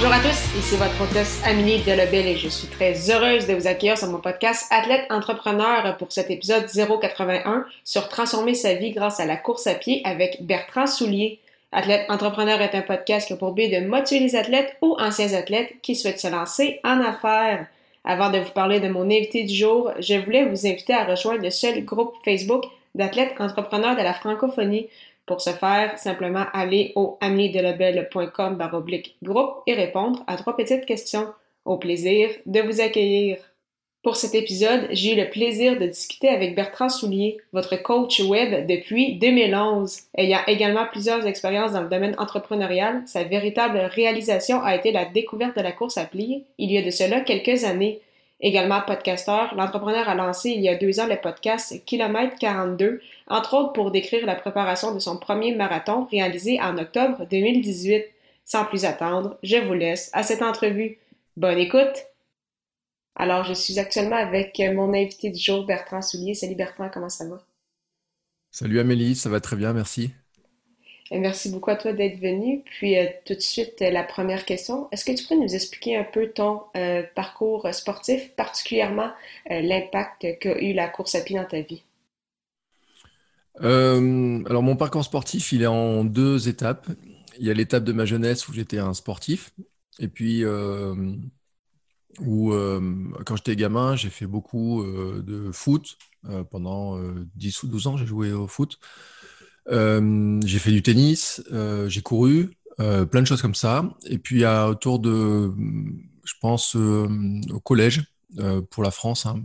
Bonjour à tous, ici votre hôtesse Amélie Delebel et je suis très heureuse de vous accueillir sur mon podcast Athlète Entrepreneur pour cet épisode 081 sur transformer sa vie grâce à la course à pied avec Bertrand Soulier. Athlète Entrepreneur est un podcast qui a pour but de motiver les athlètes ou anciens athlètes qui souhaitent se lancer en affaires. Avant de vous parler de mon invité du jour, je voulais vous inviter à rejoindre le seul groupe Facebook d'athlètes entrepreneurs de la francophonie. Pour ce faire, simplement aller au ameliedelebel.com baroblique groupe et répondre à trois petites questions. Au plaisir de vous accueillir. Pour cet épisode, j'ai eu le plaisir de discuter avec Bertrand Soulier, votre coach web depuis 2011. Ayant également plusieurs expériences dans le domaine entrepreneurial, sa véritable réalisation a été la découverte de la course à pied il y a de cela quelques années. Également podcasteur, l'entrepreneur a lancé il y a deux ans le podcast Kilomètre 42, entre autres pour décrire la préparation de son premier marathon réalisé en octobre 2018. Sans plus attendre, je vous laisse à cette entrevue. Bonne écoute! Alors, je suis actuellement avec mon invité du jour, Bertrand Soulier. Salut Bertrand, comment ça va? Salut Amélie, ça va très bien, merci. Merci beaucoup à toi d'être venu. Puis euh, tout de suite, euh, la première question. Est-ce que tu pourrais nous expliquer un peu ton euh, parcours sportif, particulièrement l'impact qu'a eu la course à pied dans ta vie? alors mon parcours sportif, il est en deux étapes. Il y a l'étape de ma jeunesse où j'étais un sportif. Et puis, où quand j'étais gamin, j'ai fait beaucoup de foot. pendant 10 ou 12 ans, j'ai joué au foot. Euh, j'ai fait du tennis, euh, j'ai couru, euh, plein de choses comme ça. Et puis à, autour de, je pense, au collège pour la France, hein,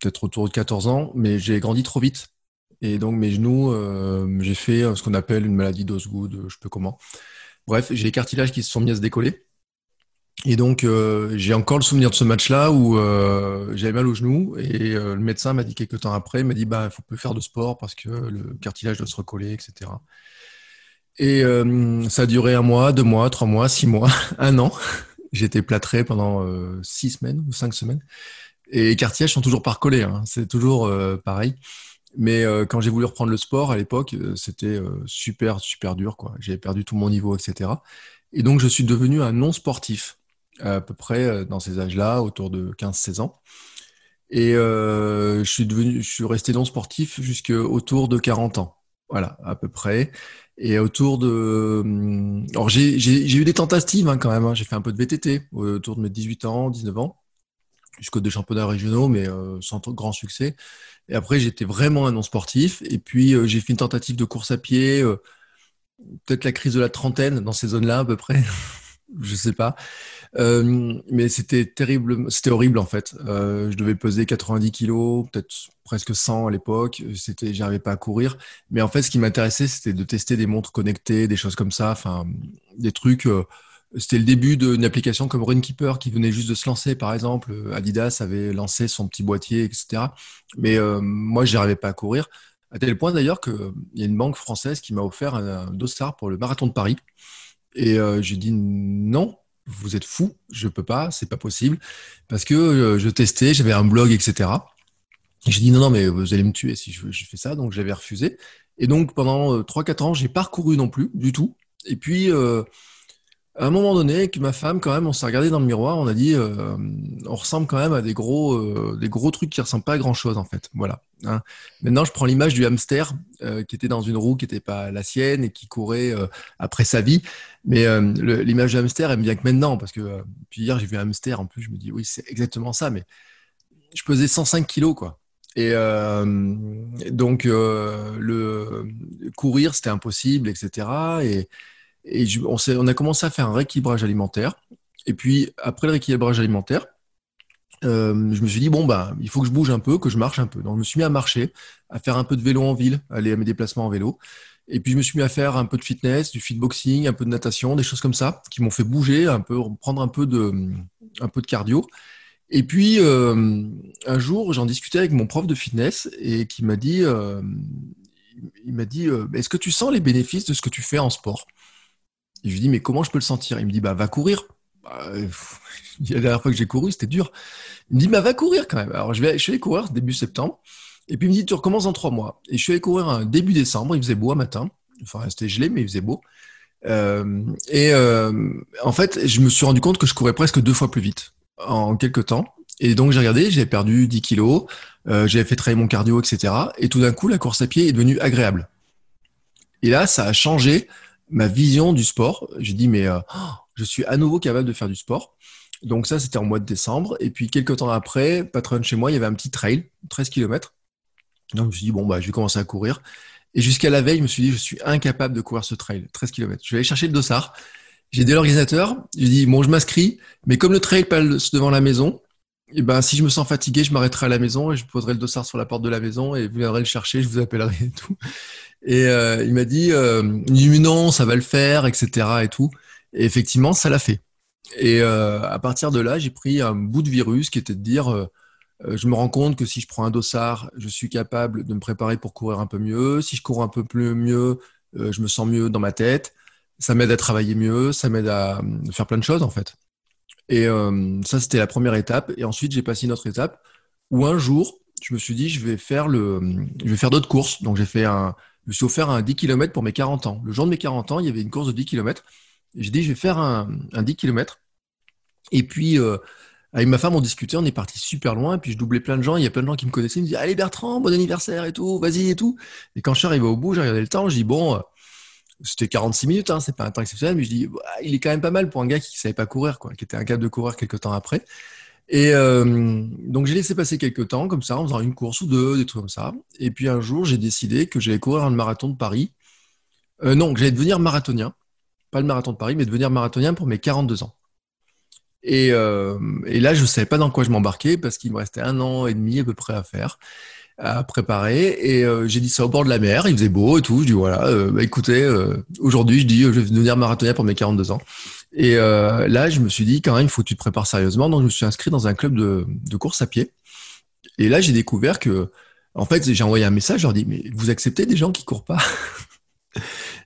peut-être autour de 14 ans, mais j'ai grandi trop vite. Et donc mes genoux, j'ai fait ce qu'on appelle une maladie d'Osgood, je sais pas comment. Bref, j'ai les cartilages qui se sont mis à se décoller. Et donc, euh, j'ai encore le souvenir de ce match-là où euh, j'avais mal au genou et euh, le médecin m'a dit quelques temps après, il m'a dit bah faut plus faire de sport parce que le cartilage doit se recoller, etc. Et ça a duré un mois, deux mois, trois mois, six mois, un an. J'étais plâtré pendant six semaines ou cinq semaines. Et les cartilages sont toujours pas recollés, hein. c'est toujours pareil. Mais quand j'ai voulu reprendre le sport à l'époque, c'était super, super dur. J'avais perdu tout mon niveau, etc. Et donc, je suis devenu un non sportif à peu près euh, dans ces âges-là, autour de 15-16 ans. Et euh, je suis devenu, je suis resté non sportif jusqu'à autour de 40 ans. Voilà, à peu près. Et autour de, hum, alors j'ai eu des tentatives hein, quand même. Hein. J'ai fait un peu de VTT autour de mes 18 ans, 19 ans, jusqu'aux deux championnats régionaux, mais euh, sans grand succès. Et après, j'étais vraiment un non sportif. Et puis j'ai fait une tentative de course à pied, peut-être la crise de la trentaine dans ces zones-là à peu près. je sais pas. Euh, mais c'était terrible, c'était horrible en fait. Euh, je devais peser 90 kilos, peut-être presque 100 à l'époque. C'était, j'arrivais pas à courir. Mais en fait, ce qui m'intéressait, c'était de tester des montres connectées, des choses comme ça, enfin, des trucs. Euh, c'était le début d'une application comme Runkeeper qui venait juste de se lancer, par exemple. Adidas avait lancé son petit boîtier, etc. Mais moi, je n'arrivais pas à courir. À tel point d'ailleurs qu'il y a une banque française qui m'a offert un, un dossard pour le marathon de Paris. Et euh, j'ai dit non, vous êtes fou, je peux pas, c'est pas possible, parce que euh, je testais, j'avais un blog, etc. Et j'ai dit non, non, mais vous allez me tuer si je, fais ça, donc j'avais refusé. Et donc pendant 3-4 euh, ans, j'ai pas couru non plus, du tout. Et puis à un moment donné, avec ma femme, quand même, on s'est regardé dans le miroir, on a dit, euh, on ressemble quand même à des gros, euh, des gros trucs qui ressemblent pas à grand chose en fait. Voilà. Hein. Maintenant, je prends l'image du hamster euh, qui était dans une roue qui n'était pas la sienne et qui courait après sa vie. Mais l'image du hamster, elle me vient que maintenant parce que puis hier j'ai vu un hamster en plus, je me dis oui, c'est exactement ça. Mais je pesais 105 kilos quoi. Et donc courir, c'était impossible, etc. Et et on, a commencé à faire un rééquilibrage alimentaire. Et puis, après le rééquilibrage alimentaire, euh, je me suis dit, bon, bah, il faut que je bouge un peu, que je marche un peu. Donc, je me suis mis à marcher, à faire un peu de vélo en ville, aller à mes déplacements en vélo. Et puis je me suis mis à faire un peu de fitness, du fitboxing, un peu de natation, des choses comme ça, qui m'ont fait bouger, un peu, prendre un peu de, un peu de cardio. Et puis euh, un jour, j'en discutais avec mon prof de fitness et qui m'a dit, euh, il m'a dit, est-ce que tu sens les bénéfices de ce que tu fais en sport? Je lui dis, mais comment je peux le sentir? Il me dit, bah va courir. Bah, la dernière fois que j'ai couru, c'était dur. Il me dit, bah va courir quand même. Alors je vais, je vais courir début septembre. Et puis il me dit, tu recommences dans trois mois. Et je suis allé courir début décembre, il faisait beau un matin. Enfin, c'était gelé, mais il faisait beau. Euh, et euh, en fait, je me suis rendu compte que je courais presque deux fois plus vite en quelques temps. Et donc j'ai regardé, j'ai perdu 10 kilos, euh, j'avais fait travailler mon cardio, etc. Et tout d'un coup, la course à pied est devenue agréable. Et là, ça a changé ma vision du sport. J'ai dit, mais oh, je suis à nouveau capable de faire du sport. Donc ça, c'était en mois de décembre. Et puis quelques temps après, patron chez moi, il y avait un petit trail, 13 km. Donc je me suis dit, bon, bah, je vais commencer à courir. Et jusqu'à la veille, je me suis dit, je suis incapable de courir ce trail, 13 km. Je vais aller chercher le dossard. J'ai dit à l'organisateur, j'ai dit, bon, je m'inscris, mais comme le trail passe devant la maison, et eh ben, si je me sens fatigué, je m'arrêterai à la maison et je poserai le dossard sur la porte de la maison et vous viendrez le chercher, je vous appellerai et tout. Et euh, il m'a dit, euh, non, ça va le faire, etc. et tout. Et effectivement, ça l'a fait. Et euh, à partir de là, j'ai pris un bout de virus qui était de dire, euh, euh, je me rends compte que si je prends un dossard, je suis capable de me préparer pour courir un peu mieux. Si je cours un peu plus mieux, je me sens mieux dans ma tête. Ça m'aide à travailler mieux, ça m'aide à faire plein de choses en fait. Et ça, c'était la première étape. Et ensuite, j'ai passé une autre étape où un jour, je me suis dit, je vais faire le, je vais faire d'autres courses. Donc, j'ai fait un, je me suis offert un 10 km pour mes 40 ans. Le jour de mes 40 ans, il y avait une course de 10 km. J'ai dit, je vais faire un, 10 km. Et puis, euh, avec ma femme, on discutait, on est parti super loin. Et puis, je doublais plein de gens. Il y a plein de gens qui me connaissaient. Ils me disaient, allez Bertrand, bon anniversaire et tout, vas-y et tout. Et quand je suis arrivé au bout, j'ai regardé le temps. Je dis, bon, euh, c'était 46 minutes, hein, c'est pas un temps exceptionnel. Mais je dis, bah, il est quand même pas mal pour un gars qui savait pas courir, quoi, qui était incapable de courir quelques temps après. Et euh, donc, j'ai laissé passer quelques temps comme ça, en faisant une course ou deux, des trucs comme ça. Et puis, un jour, j'ai décidé que j'allais courir un marathon de Paris. non, que j'allais devenir marathonien pas le marathon de Paris, mais devenir marathonien pour mes 42 ans. Et, euh, et là, je ne savais pas dans quoi je m'embarquais parce qu'il me restait un an et demi à peu près à faire, à préparer. Et euh, j'ai dit ça au bord de la mer, il faisait beau et tout. Je dis voilà, euh, bah, écoutez, aujourd'hui, je dis je vais devenir marathonien pour mes 42 ans. Et là, je me suis dit quand même, il faut que tu te prépares sérieusement. Donc, je me suis inscrit dans un club de, de course à pied. Et là, j'ai découvert que, en fait, j'ai envoyé un message, je leur mais vous acceptez des gens qui courent pas?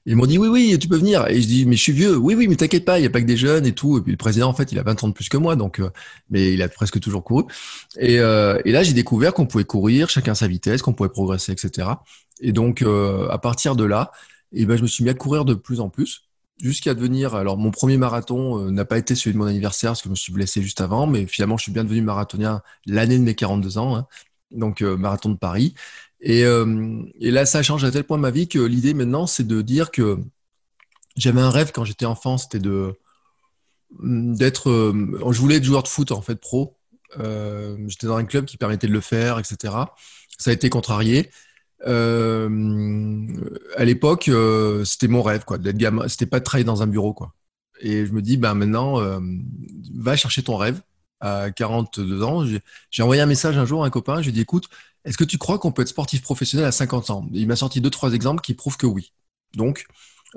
Ils m'ont dit oui, oui, tu peux venir. Et je dis mais je suis vieux. Oui, oui, mais t'inquiète pas, il n'y a pas que des jeunes et tout. Et puis le président, en fait, il a 20 ans de plus que moi, donc, euh, mais il a presque toujours couru. Et, euh, et là, j'ai découvert qu'on pouvait courir, chacun sa vitesse, qu'on pouvait progresser, etc. Et donc, euh, à partir de là, et eh ben, je me suis mis à courir de plus en plus jusqu'à devenir. Alors, mon premier marathon n'a pas été celui de mon anniversaire parce que je me suis blessé juste avant, mais finalement, je suis bien devenu marathonien l'année de mes 42 ans. Hein. donc marathon de Paris. Euh, et, là, ça change à tel point ma vie que l'idée maintenant, c'est de dire que j'avais un rêve quand j'étais enfant, c'était de d'être. Euh, je voulais être joueur de foot en fait pro. Euh, j'étais dans un club qui permettait de le faire, etc. Ça a été contrarié. à l'époque, c'était mon rêve, quoi, d'être gamin. C'était pas de travailler dans un bureau, quoi. Et je me dis, ben maintenant, va chercher ton rêve. À 42 ans, j'ai envoyé un message un jour à un copain. Je lui ai dit, écoute, est-ce que tu crois qu'on peut être sportif professionnel à 50 ans? Il m'a sorti deux, trois exemples qui prouvent que oui. Donc,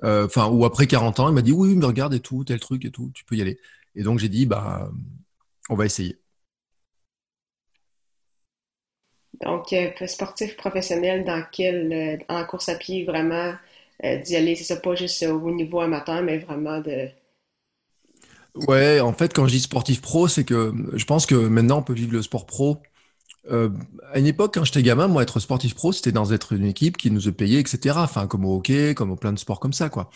euh, enfin, ou après 40 ans, il m'a dit oui, mais regarde et tout, tel truc et tout, tu peux y aller. Et donc j'ai dit bah, on va essayer. Donc, euh, sportif professionnel dans quel, euh, en course à pied, vraiment d'y aller, c'est ça, pas juste au niveau amateur, mais vraiment de. Ouais, en fait, quand je dis sportif pro, c'est que je pense que maintenant on peut vivre le sport pro euh, à une époque, quand j'étais gamin, moi, être sportif pro, c'était dans être une équipe qui nous payait, etc. Enfin, comme au hockey, comme au plein de sports comme ça, quoi.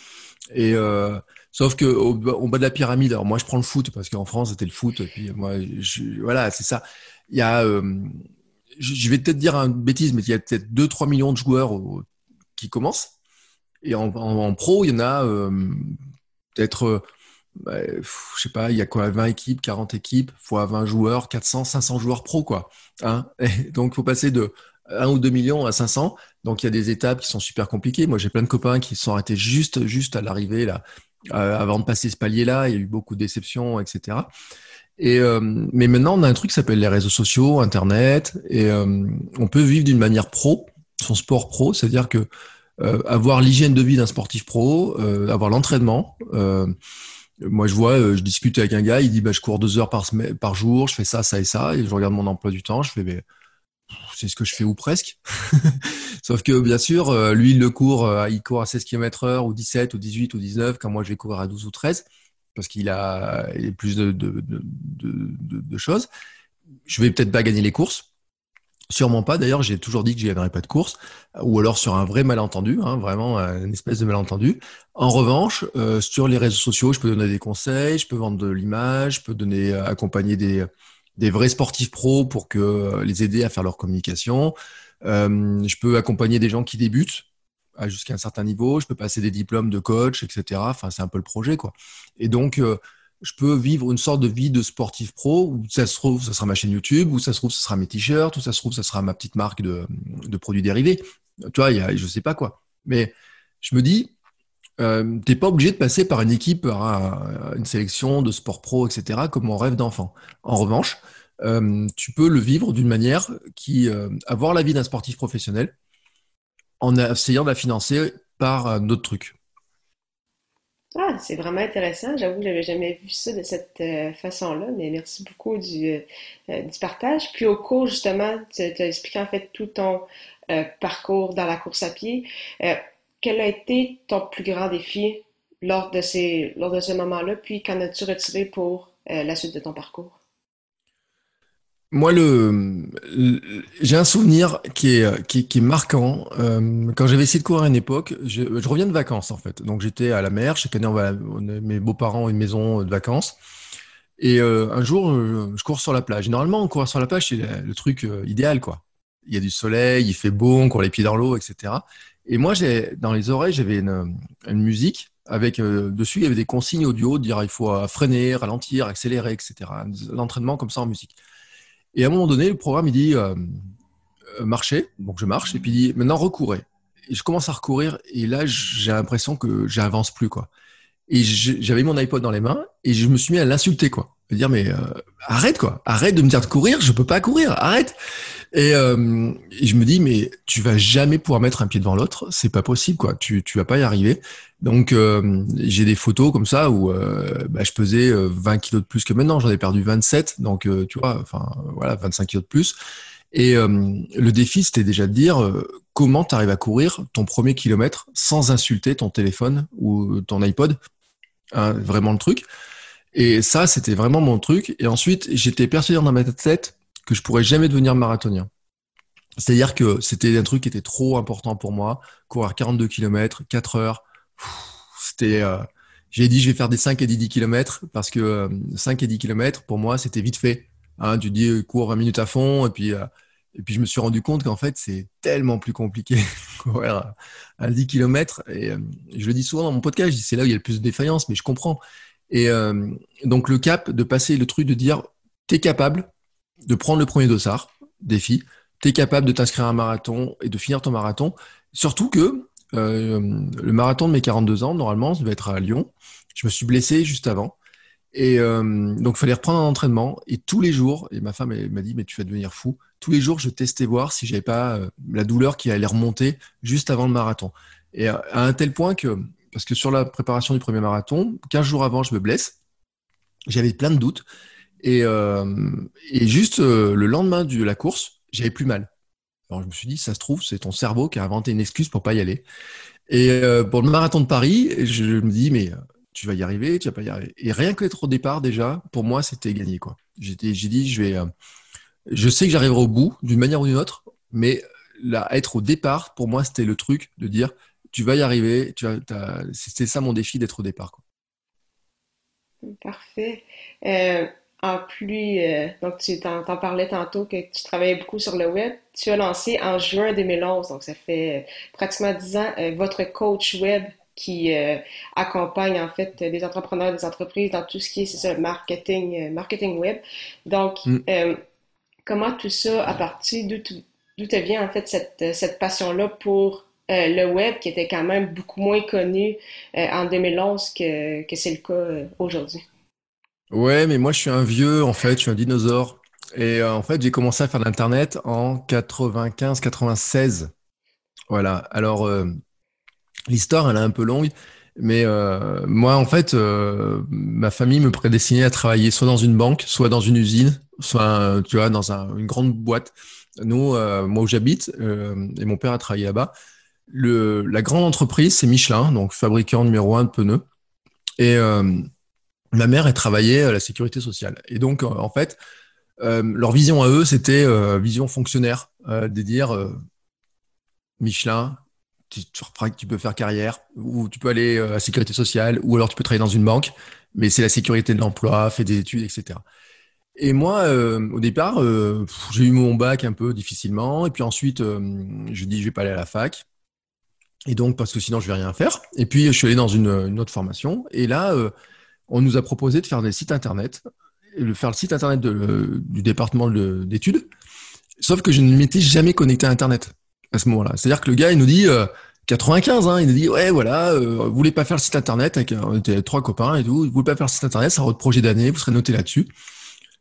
Et euh, sauf que au, bas de la pyramide, alors moi, je prends le foot parce qu'en France, c'était le foot. Et puis moi, je, voilà, c'est ça. Il y a, euh, je vais peut-être dire une bêtise, mais il y a peut-être 2-3 millions de joueurs qui commencent. Et en, en, pro, il y en a euh, peut-être bah, je sais pas, il y a quoi, 20 équipes, 40 équipes, fois 20 joueurs, 400, 500 joueurs pro, quoi. Hein donc, faut passer de 1 ou 2 millions à 500. Donc, il y a des étapes qui sont super compliquées. Moi, j'ai plein de copains qui sont arrêtés juste, juste à l'arrivée, là, euh, avant de passer ce palier-là. Il y a eu beaucoup de déceptions, etc. Et, euh, mais maintenant, on a un truc qui s'appelle les réseaux sociaux, Internet, et euh, on peut vivre d'une manière pro, son sport pro, c'est-à-dire que avoir l'hygiène de vie d'un sportif pro, avoir l'entraînement. Moi, je vois, je discute avec un gars, il dit bah, je cours deux heures par, par jour, je fais ça, ça et ça, et je regarde mon emploi du temps, je fais mais c'est ce que je fais ou presque? Sauf que bien sûr, lui, il le court, il court à 16 km heure ou 17 ou 18 ou 19, quand moi je vais courir à 12 ou 13 parce qu'il a, plus de, de, choses. Je vais peut-être pas gagner les courses. Sûrement pas. D'ailleurs, j'ai toujours dit que je gagnerais pas de course, ou alors sur un vrai malentendu, hein, vraiment une espèce de malentendu. En revanche, euh, sur les réseaux sociaux, je peux donner des conseils, je peux vendre de l'image, je peux donner, euh, accompagner des, des vrais sportifs pros pour que euh, les aider à faire leur communication. je peux accompagner des gens qui débutent jusqu'à un certain niveau, je peux passer des diplômes de coach, etc. Enfin, c'est un peu le projet, quoi. Et donc, euh, je peux vivre une sorte de vie de sportif pro, où ça se trouve, ça sera ma chaîne YouTube, où ça se trouve, ça sera mes t-shirts, où ça se trouve, ça sera ma petite marque de, produits dérivés. Tu vois, il y sais pas quoi. Mais je me dis, euh, t'es pas obligé de passer par une équipe, une sélection de sport pro, etc., comme mon rêve d'enfant. En revanche, euh, tu peux le vivre d'une manière qui, euh, avoir la vie d'un sportif professionnel, en essayant de la financer par un autre truc. Ah, c'est vraiment intéressant. J'avoue n'avais jamais vu ça de cette euh, façon-là, mais merci beaucoup du, euh, euh, du, partage. Puis au cours, justement, tu as expliqué en fait tout ton parcours dans la course à pied. quel a été ton plus grand défi lors de, ces, lors de ce moment-là? Puis qu'en as-tu retiré pour la suite de ton parcours? Moi, le, j'ai un souvenir qui est, marquant. Euh, quand j'avais essayé de courir à une époque, je, reviens de vacances en fait. Donc j'étais à la mer. Chaque année, on va, mes beaux-parents ont une maison de vacances. Et euh, un jour, euh, je cours sur la plage. Normalement, court sur la plage, c'est le, truc idéal, quoi. Il y a du soleil, il fait beau, on court les pieds dans l'eau, etc. Et moi, j'ai dans les oreilles, j'avais une, musique avec dessus, il y avait des consignes audio, dire il faut freiner, ralentir, accélérer, etc. L'entraînement comme ça en musique. Et à un moment donné, le programme, il dit euh, euh, marcher. Donc je marche. Et puis il dit maintenant recourez. Et je commence à recourir. Et là, j'ai l'impression que j'avance plus. quoi. Et j'avais mon iPod dans les mains et je me suis mis à l'insulter. quoi. De dire mais euh, arrête quoi. Arrête de me dire de courir. Je peux pas courir. Arrête. Et, euh, je me dis mais tu vas jamais pouvoir mettre un pied devant l'autre. C'est pas possible quoi. Tu tu vas pas y arriver. Donc euh, j'ai des photos comme ça où euh, bah, je pesais 20 euh, kilos de plus que maintenant, j'en ai perdu 27, donc tu vois, enfin voilà, 25 kilos de plus. Et le défi, c'était déjà de dire comment tu arrives à courir ton premier kilomètre sans insulter ton téléphone ou ton iPod, hein, vraiment le truc. Et ça, c'était vraiment mon truc. Et ensuite, j'étais persuadé dans ma tête que je pourrais jamais devenir marathonien. C'est-à-dire que c'était un truc qui était trop important pour moi, courir 42 km, 4 heures, c'était, euh, j'ai dit je vais faire des 5 et 10 km parce que 5 euh, et 10 km pour moi c'était vite fait. Hein, tu dis euh, cours 20 minutes à fond et puis et puis je me suis rendu compte qu'en fait c'est tellement plus compliqué courir à 10 km et je le dis souvent dans mon podcast, c'est là où il y a le plus de défaillance mais je comprends. Et donc le cap de passer le truc de dire tu es capable de prendre le premier dossard défi, tu es capable de t'inscrire à un marathon et de finir ton marathon, surtout que euh, le marathon de mes 42 ans, normalement, ça devait être à Lyon. Je me suis blessé juste avant. Et euh, donc, il fallait reprendre un entraînement. Et tous les jours, et ma femme m'a dit, mais tu vas devenir fou. Tous les jours, je testais voir si j'avais pas euh, la douleur qui allait remonter juste avant le marathon. Et à, un tel point que, parce que sur la préparation du premier marathon, 15 jours avant, je me blesse. J'avais plein de doutes. Et, et juste le lendemain de la course, j'avais plus mal. Alors je me suis dit, ça se trouve, c'est ton cerveau qui a inventé une excuse pour pas y aller. Et euh, pour le marathon de Paris, je me dis, mais euh, tu vas y arriver, tu vas pas y arriver. Et rien que d'être au départ, déjà, pour moi, c'était gagné. J'ai dit, je vais, euh, je sais que j'arriverai au bout d'une manière ou d'une autre, mais être au départ, pour moi, c'était le truc de dire, tu vas y arriver. C'était ça mon défi d'être au départ. Quoi. Parfait en plus, euh, donc tu t'en, parlais tantôt que tu travaillais beaucoup sur le web. Tu as lancé en juin 2011, donc ça fait euh, pratiquement dix ans, euh, votre coach web qui accompagne en fait des entrepreneurs, des entreprises dans tout ce qui est, c'est ça, marketing, marketing web. Donc, mm. comment tout ça a parti, d'où, d'où te vient en fait cette, cette passion-là pour le web qui était quand même beaucoup moins connu en 2011 que, que c'est le cas aujourd'hui? Ouais, mais moi je suis un vieux, en fait, je suis un dinosaure. Et euh, en fait, j'ai commencé à faire de l'Internet en 95-96. Voilà. Alors, euh, l'histoire, elle est un peu longue. Mais euh, moi, en fait, ma famille me prédestinait à travailler soit dans une banque, soit dans une usine, soit, tu vois, dans une grande boîte. Nous, moi où j'habite, et mon père a travaillé là-bas, la grande entreprise, c'est Michelin, donc fabricant numéro un de pneus. Et ma mère, elle travaillait à la sécurité sociale. Et donc, en fait, leur vision à eux, c'était vision fonctionnaire, de dire Michelin, tu, peux faire carrière, ou tu peux aller euh, à la sécurité sociale, ou alors tu peux travailler dans une banque, mais c'est la sécurité de l'emploi, faire des études, etc. Et moi, euh, au départ, euh, j'ai eu mon bac un peu difficilement, et puis ensuite, je dis, je vais pas aller à la fac, et donc parce que sinon, je vais rien faire. Et puis, je suis allé dans une, autre formation, et là, on nous a proposé de faire des sites internet, de faire le site internet du département d'études, sauf que je ne m'étais jamais connecté à Internet à ce moment-là. C'est-à-dire que le gars, il nous dit 95, euh, hein, il nous dit ouais voilà, euh, vous voulez pas faire le site internet avec on était trois copains et tout, vous voulez pas faire le site internet, c'est votre projet d'année, vous serez noté là-dessus.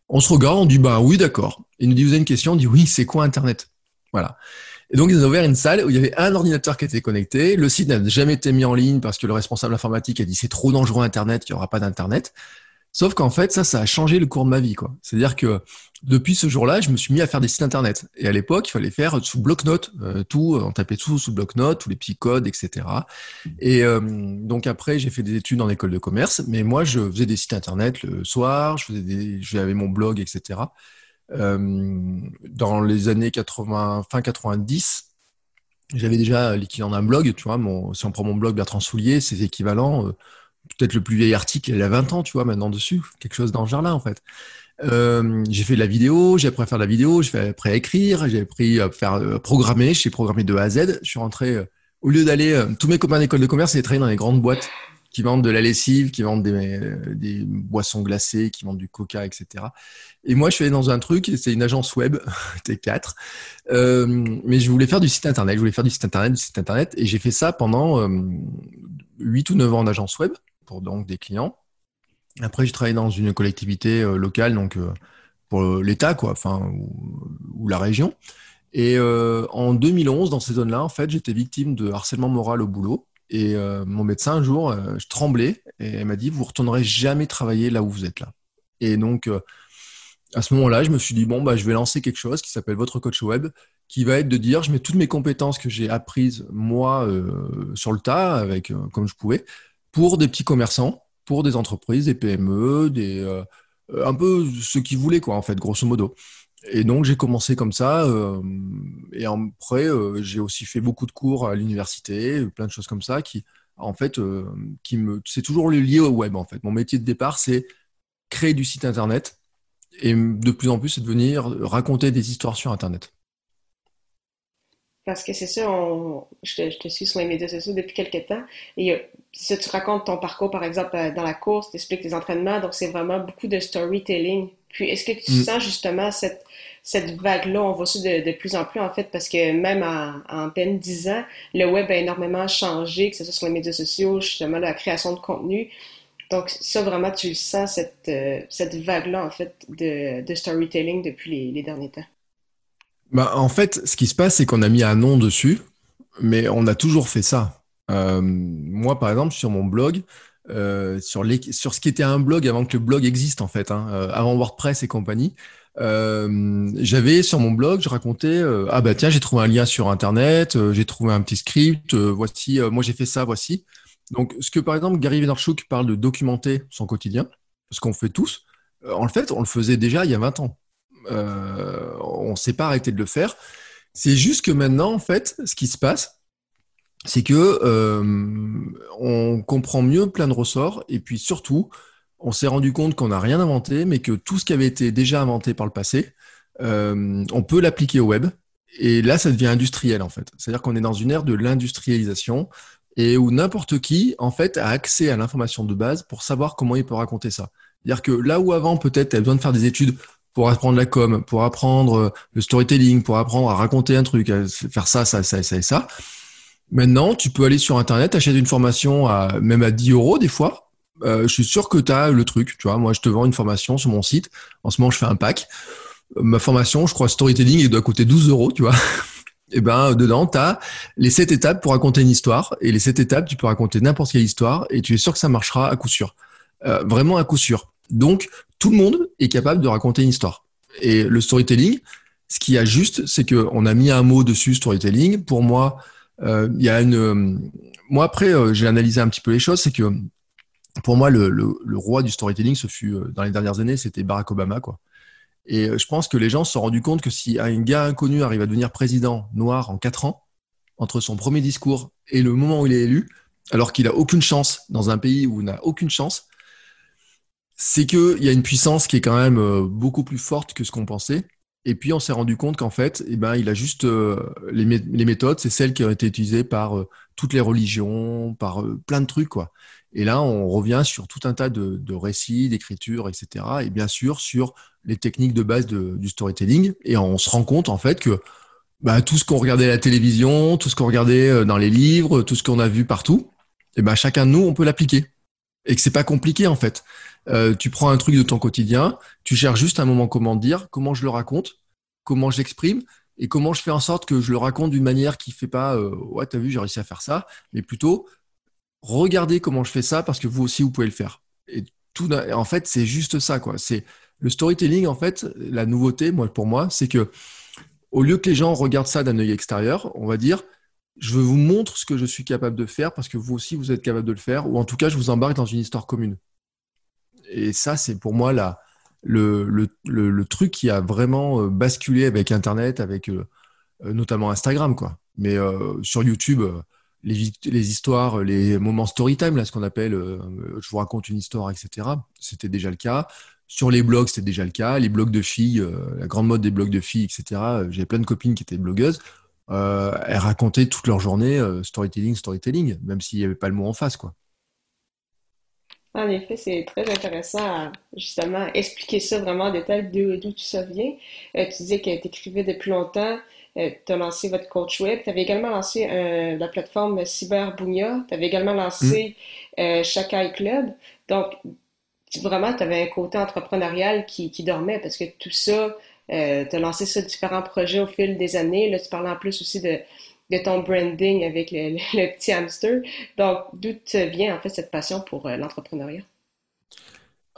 On se regarde, on dit bah oui d'accord. Il nous dit vous avez une question, on dit oui c'est quoi internet, voilà. Et donc ils ont ouvert une salle où il y avait un ordinateur qui était connecté. Le site n'a jamais été mis en ligne parce que le responsable informatique a dit c'est trop dangereux internet, il n'y aura pas d'internet. Sauf qu'en fait, ça, ça a changé le cours de ma vie. quoi. C'est-à-dire que depuis ce jour-là, je me suis mis à faire des sites internet. Et à l'époque, il fallait faire sous bloc-notes, euh, tout, on tapait tout sous bloc-notes, tous les petits codes, etc. Et euh, donc après, j'ai fait des études en école de commerce, mais moi, je faisais des sites internet le soir, j'avais mon blog, etc. Euh, dans les années 80, fin 90, j'avais déjà l'équivalent d'un blog, tu vois. Si on prend mon blog Bertrand Soulier, c'est équivalent peut-être le plus vieil article, il a 20 ans, tu vois, maintenant dessus, quelque chose dans ce genre-là, en fait. Euh, j'ai fait de la vidéo, j'ai appris à faire de la vidéo, j'ai appris à écrire, j'ai appris à faire euh, programmer, j'ai programmé de A à Z. Je suis rentré, euh, au lieu d'aller, tous mes copains d'école de commerce, ils travaillé dans les grandes boîtes qui vendent de la lessive, qui vendent des, boissons glacées, qui vendent du coca, etc. Et moi, je suis allé dans un truc, c'est une agence web, T4, mais je voulais faire du site internet, je voulais faire du site internet, du site internet, et j'ai fait ça pendant 8 ou 9 ans d'agence web pour donc des clients. Après, j'ai travaillé dans une collectivité euh, locale, donc euh, pour l'État, quoi, enfin, ou, la région. Et euh, en 2011, dans ces zones-là, en fait, j'étais victime de harcèlement moral au boulot. Et mon médecin, un jour, je tremblais et elle m'a dit Vous retournerez jamais travailler là où vous êtes là. Et donc, à ce moment-là, je me suis dit Bon, bah, je vais lancer quelque chose qui s'appelle Votre Coach Web, qui va être de dire Je mets toutes mes compétences que j'ai apprises, moi, sur le tas, avec, comme je pouvais, pour des petits commerçants, pour des entreprises, des PME, des, euh, un peu ce qu'ils voulaient, quoi, en fait, grosso modo. Et donc, j'ai commencé comme ça. Euh, et après, euh, j'ai aussi fait beaucoup de cours à l'université, plein de choses comme ça, qui, en fait, qui me, c'est toujours lié au web, en fait. Mon métier de départ, c'est créer du site Internet. Et de plus en plus, c'est de venir raconter des histoires sur Internet. Parce que c'est ça, je, te, suis sur les médias sociaux depuis quelques temps. Et ça, tu racontes ton parcours, par exemple, euh, dans la course, tu expliques tes entraînements. Donc, c'est vraiment beaucoup de storytelling. Puis, est-ce que tu mm. sens justement cette, cette vague-là? On voit ça de, plus en plus, en fait, parce que même en, peine 10 ans, le web a énormément changé, que ce soit sur les médias sociaux, justement, la création de contenu. Donc, ça, vraiment, tu sens, cette, euh, cette vague-là, en fait, de, de storytelling depuis les derniers temps? Bah, en fait, ce qui se passe, c'est qu'on a mis un nom dessus, mais on a toujours fait ça. Euh, moi, par exemple, sur mon blog, euh, sur, sur, ce qui était un blog avant que le blog existe, en fait, hein, euh, avant WordPress et compagnie, j'avais sur mon blog, je racontais Ah, bah tiens, j'ai trouvé un lien sur Internet, j'ai trouvé un petit script, voici, moi j'ai fait ça, voici. Donc, ce que par exemple Gary Vaynerchuk parle de documenter son quotidien, ce qu'on fait tous, en fait, on le faisait déjà il y a 20 ans. Euh, on s'est pas arrêté de le faire. C'est juste que maintenant, en fait, ce qui se passe, c'est que euh, on comprend mieux plein de ressorts et puis surtout, on s'est rendu compte qu'on n'a rien inventé, mais que tout ce qui avait été déjà inventé par le passé, euh, on peut l'appliquer au web. Et là, ça devient industriel en fait. C'est-à-dire qu'on est dans une ère de l'industrialisation et où n'importe qui, en fait, a accès à l'information de base pour savoir comment il peut raconter ça. C'est-à-dire que là où avant, peut-être, tu besoin de faire des études pour apprendre la com, pour apprendre euh, le storytelling, pour apprendre à raconter un truc, à faire ça, ça, ça, ça et ça. Maintenant, tu peux aller sur Internet, acheter une formation même à 10 euros des fois. Euh, je suis sûr que tu as le truc. Tu vois, moi, je te vends une formation sur mon site. En ce moment, je fais un pack. Ma formation, je crois, storytelling, elle doit coûter 12 euros, tu vois. et eh ben dedans, tu as les sept étapes pour raconter une histoire. Et les sept étapes, tu peux raconter n'importe quelle histoire et tu es sûr que ça marchera à coup sûr. Euh, vraiment à coup sûr. Donc, tout le monde est capable de raconter une histoire. Et le storytelling, ce qui a juste, c'est qu'on a mis un mot dessus, storytelling. Pour moi, euh, il y a une. Moi, après, euh, j'ai analysé un petit peu les choses. C'est que pour moi, le, le, le, roi du storytelling, ce fut dans les dernières années, c'était Barack Obama, quoi. Et euh, je pense que les gens se sont rendus compte que si un gars inconnu arrive à devenir président noir en quatre ans, entre son premier discours et le moment où il est élu, alors qu'il a aucune chance dans un pays où il n'a aucune chance, c'est qu'il y a une puissance qui est quand même euh, beaucoup plus forte que ce qu'on pensait. Et puis on s'est rendu compte qu'en fait, eh ben, il a juste euh, les, méthodes, c'est celles qui ont été utilisées par toutes les religions, par plein de trucs, quoi. Et là, on revient sur tout un tas de, récits, d'écritures, etc. Et bien sûr sur les techniques de base du storytelling. Et on se rend compte en fait que bah, tout ce qu'on regardait à la télévision, tout ce qu'on regardait euh, dans les livres, tout ce qu'on a vu partout, et ben chacun de nous, on peut l'appliquer. Et que c'est pas compliqué en fait. Euh, tu prends un truc de ton quotidien, tu cherches juste un moment comment dire, comment je le raconte, comment je l'exprime, et comment je fais en sorte que je le raconte d'une manière qui fait pas euh, ouais t'as vu j'ai réussi à faire ça, mais plutôt regardez comment je fais ça parce que vous aussi vous pouvez le faire. Et tout en fait c'est juste ça quoi. C'est le storytelling, en fait, la nouveauté, moi, pour moi, c'est que au lieu que les gens regardent ça d'un œil extérieur, on va dire, je vous montre ce que je suis capable de faire parce que vous aussi, vous êtes capable de le faire, ou en tout cas, je vous embarque dans une histoire commune. Et ça, c'est pour moi le, truc qui a vraiment euh, basculé avec Internet, avec euh, euh, notamment Instagram, quoi. Mais sur YouTube, les, histoires, les moments story time, là, ce qu'on appelle, je vous raconte une histoire, etc. C'était déjà le cas. Sur les blogs, c'était déjà le cas. Les blogs de filles, la grande mode des blogs de filles, etc. J'avais plein de copines qui étaient blogueuses. Elles racontaient toute leur journée storytelling, storytelling, même s'il n'y avait pas le mot en face, quoi. En effet, c'est très intéressant à justement expliquer ça vraiment en détail d'où tout ça vient. tu disais que tu écrivais depuis longtemps, tu as lancé votre coach web, tu avais également lancé la plateforme Cyberbounia, tu avais également lancé mmh. Shakai Club. Donc, vraiment, tu avais un côté entrepreneurial qui, dormait parce que tout ça, euh, tu as lancé ça différents projets au fil des années. Là, tu parlais en plus aussi de, ton branding avec le, petit hamster. Donc, d'où vient en fait cette passion pour euh, l'entrepreneuriat?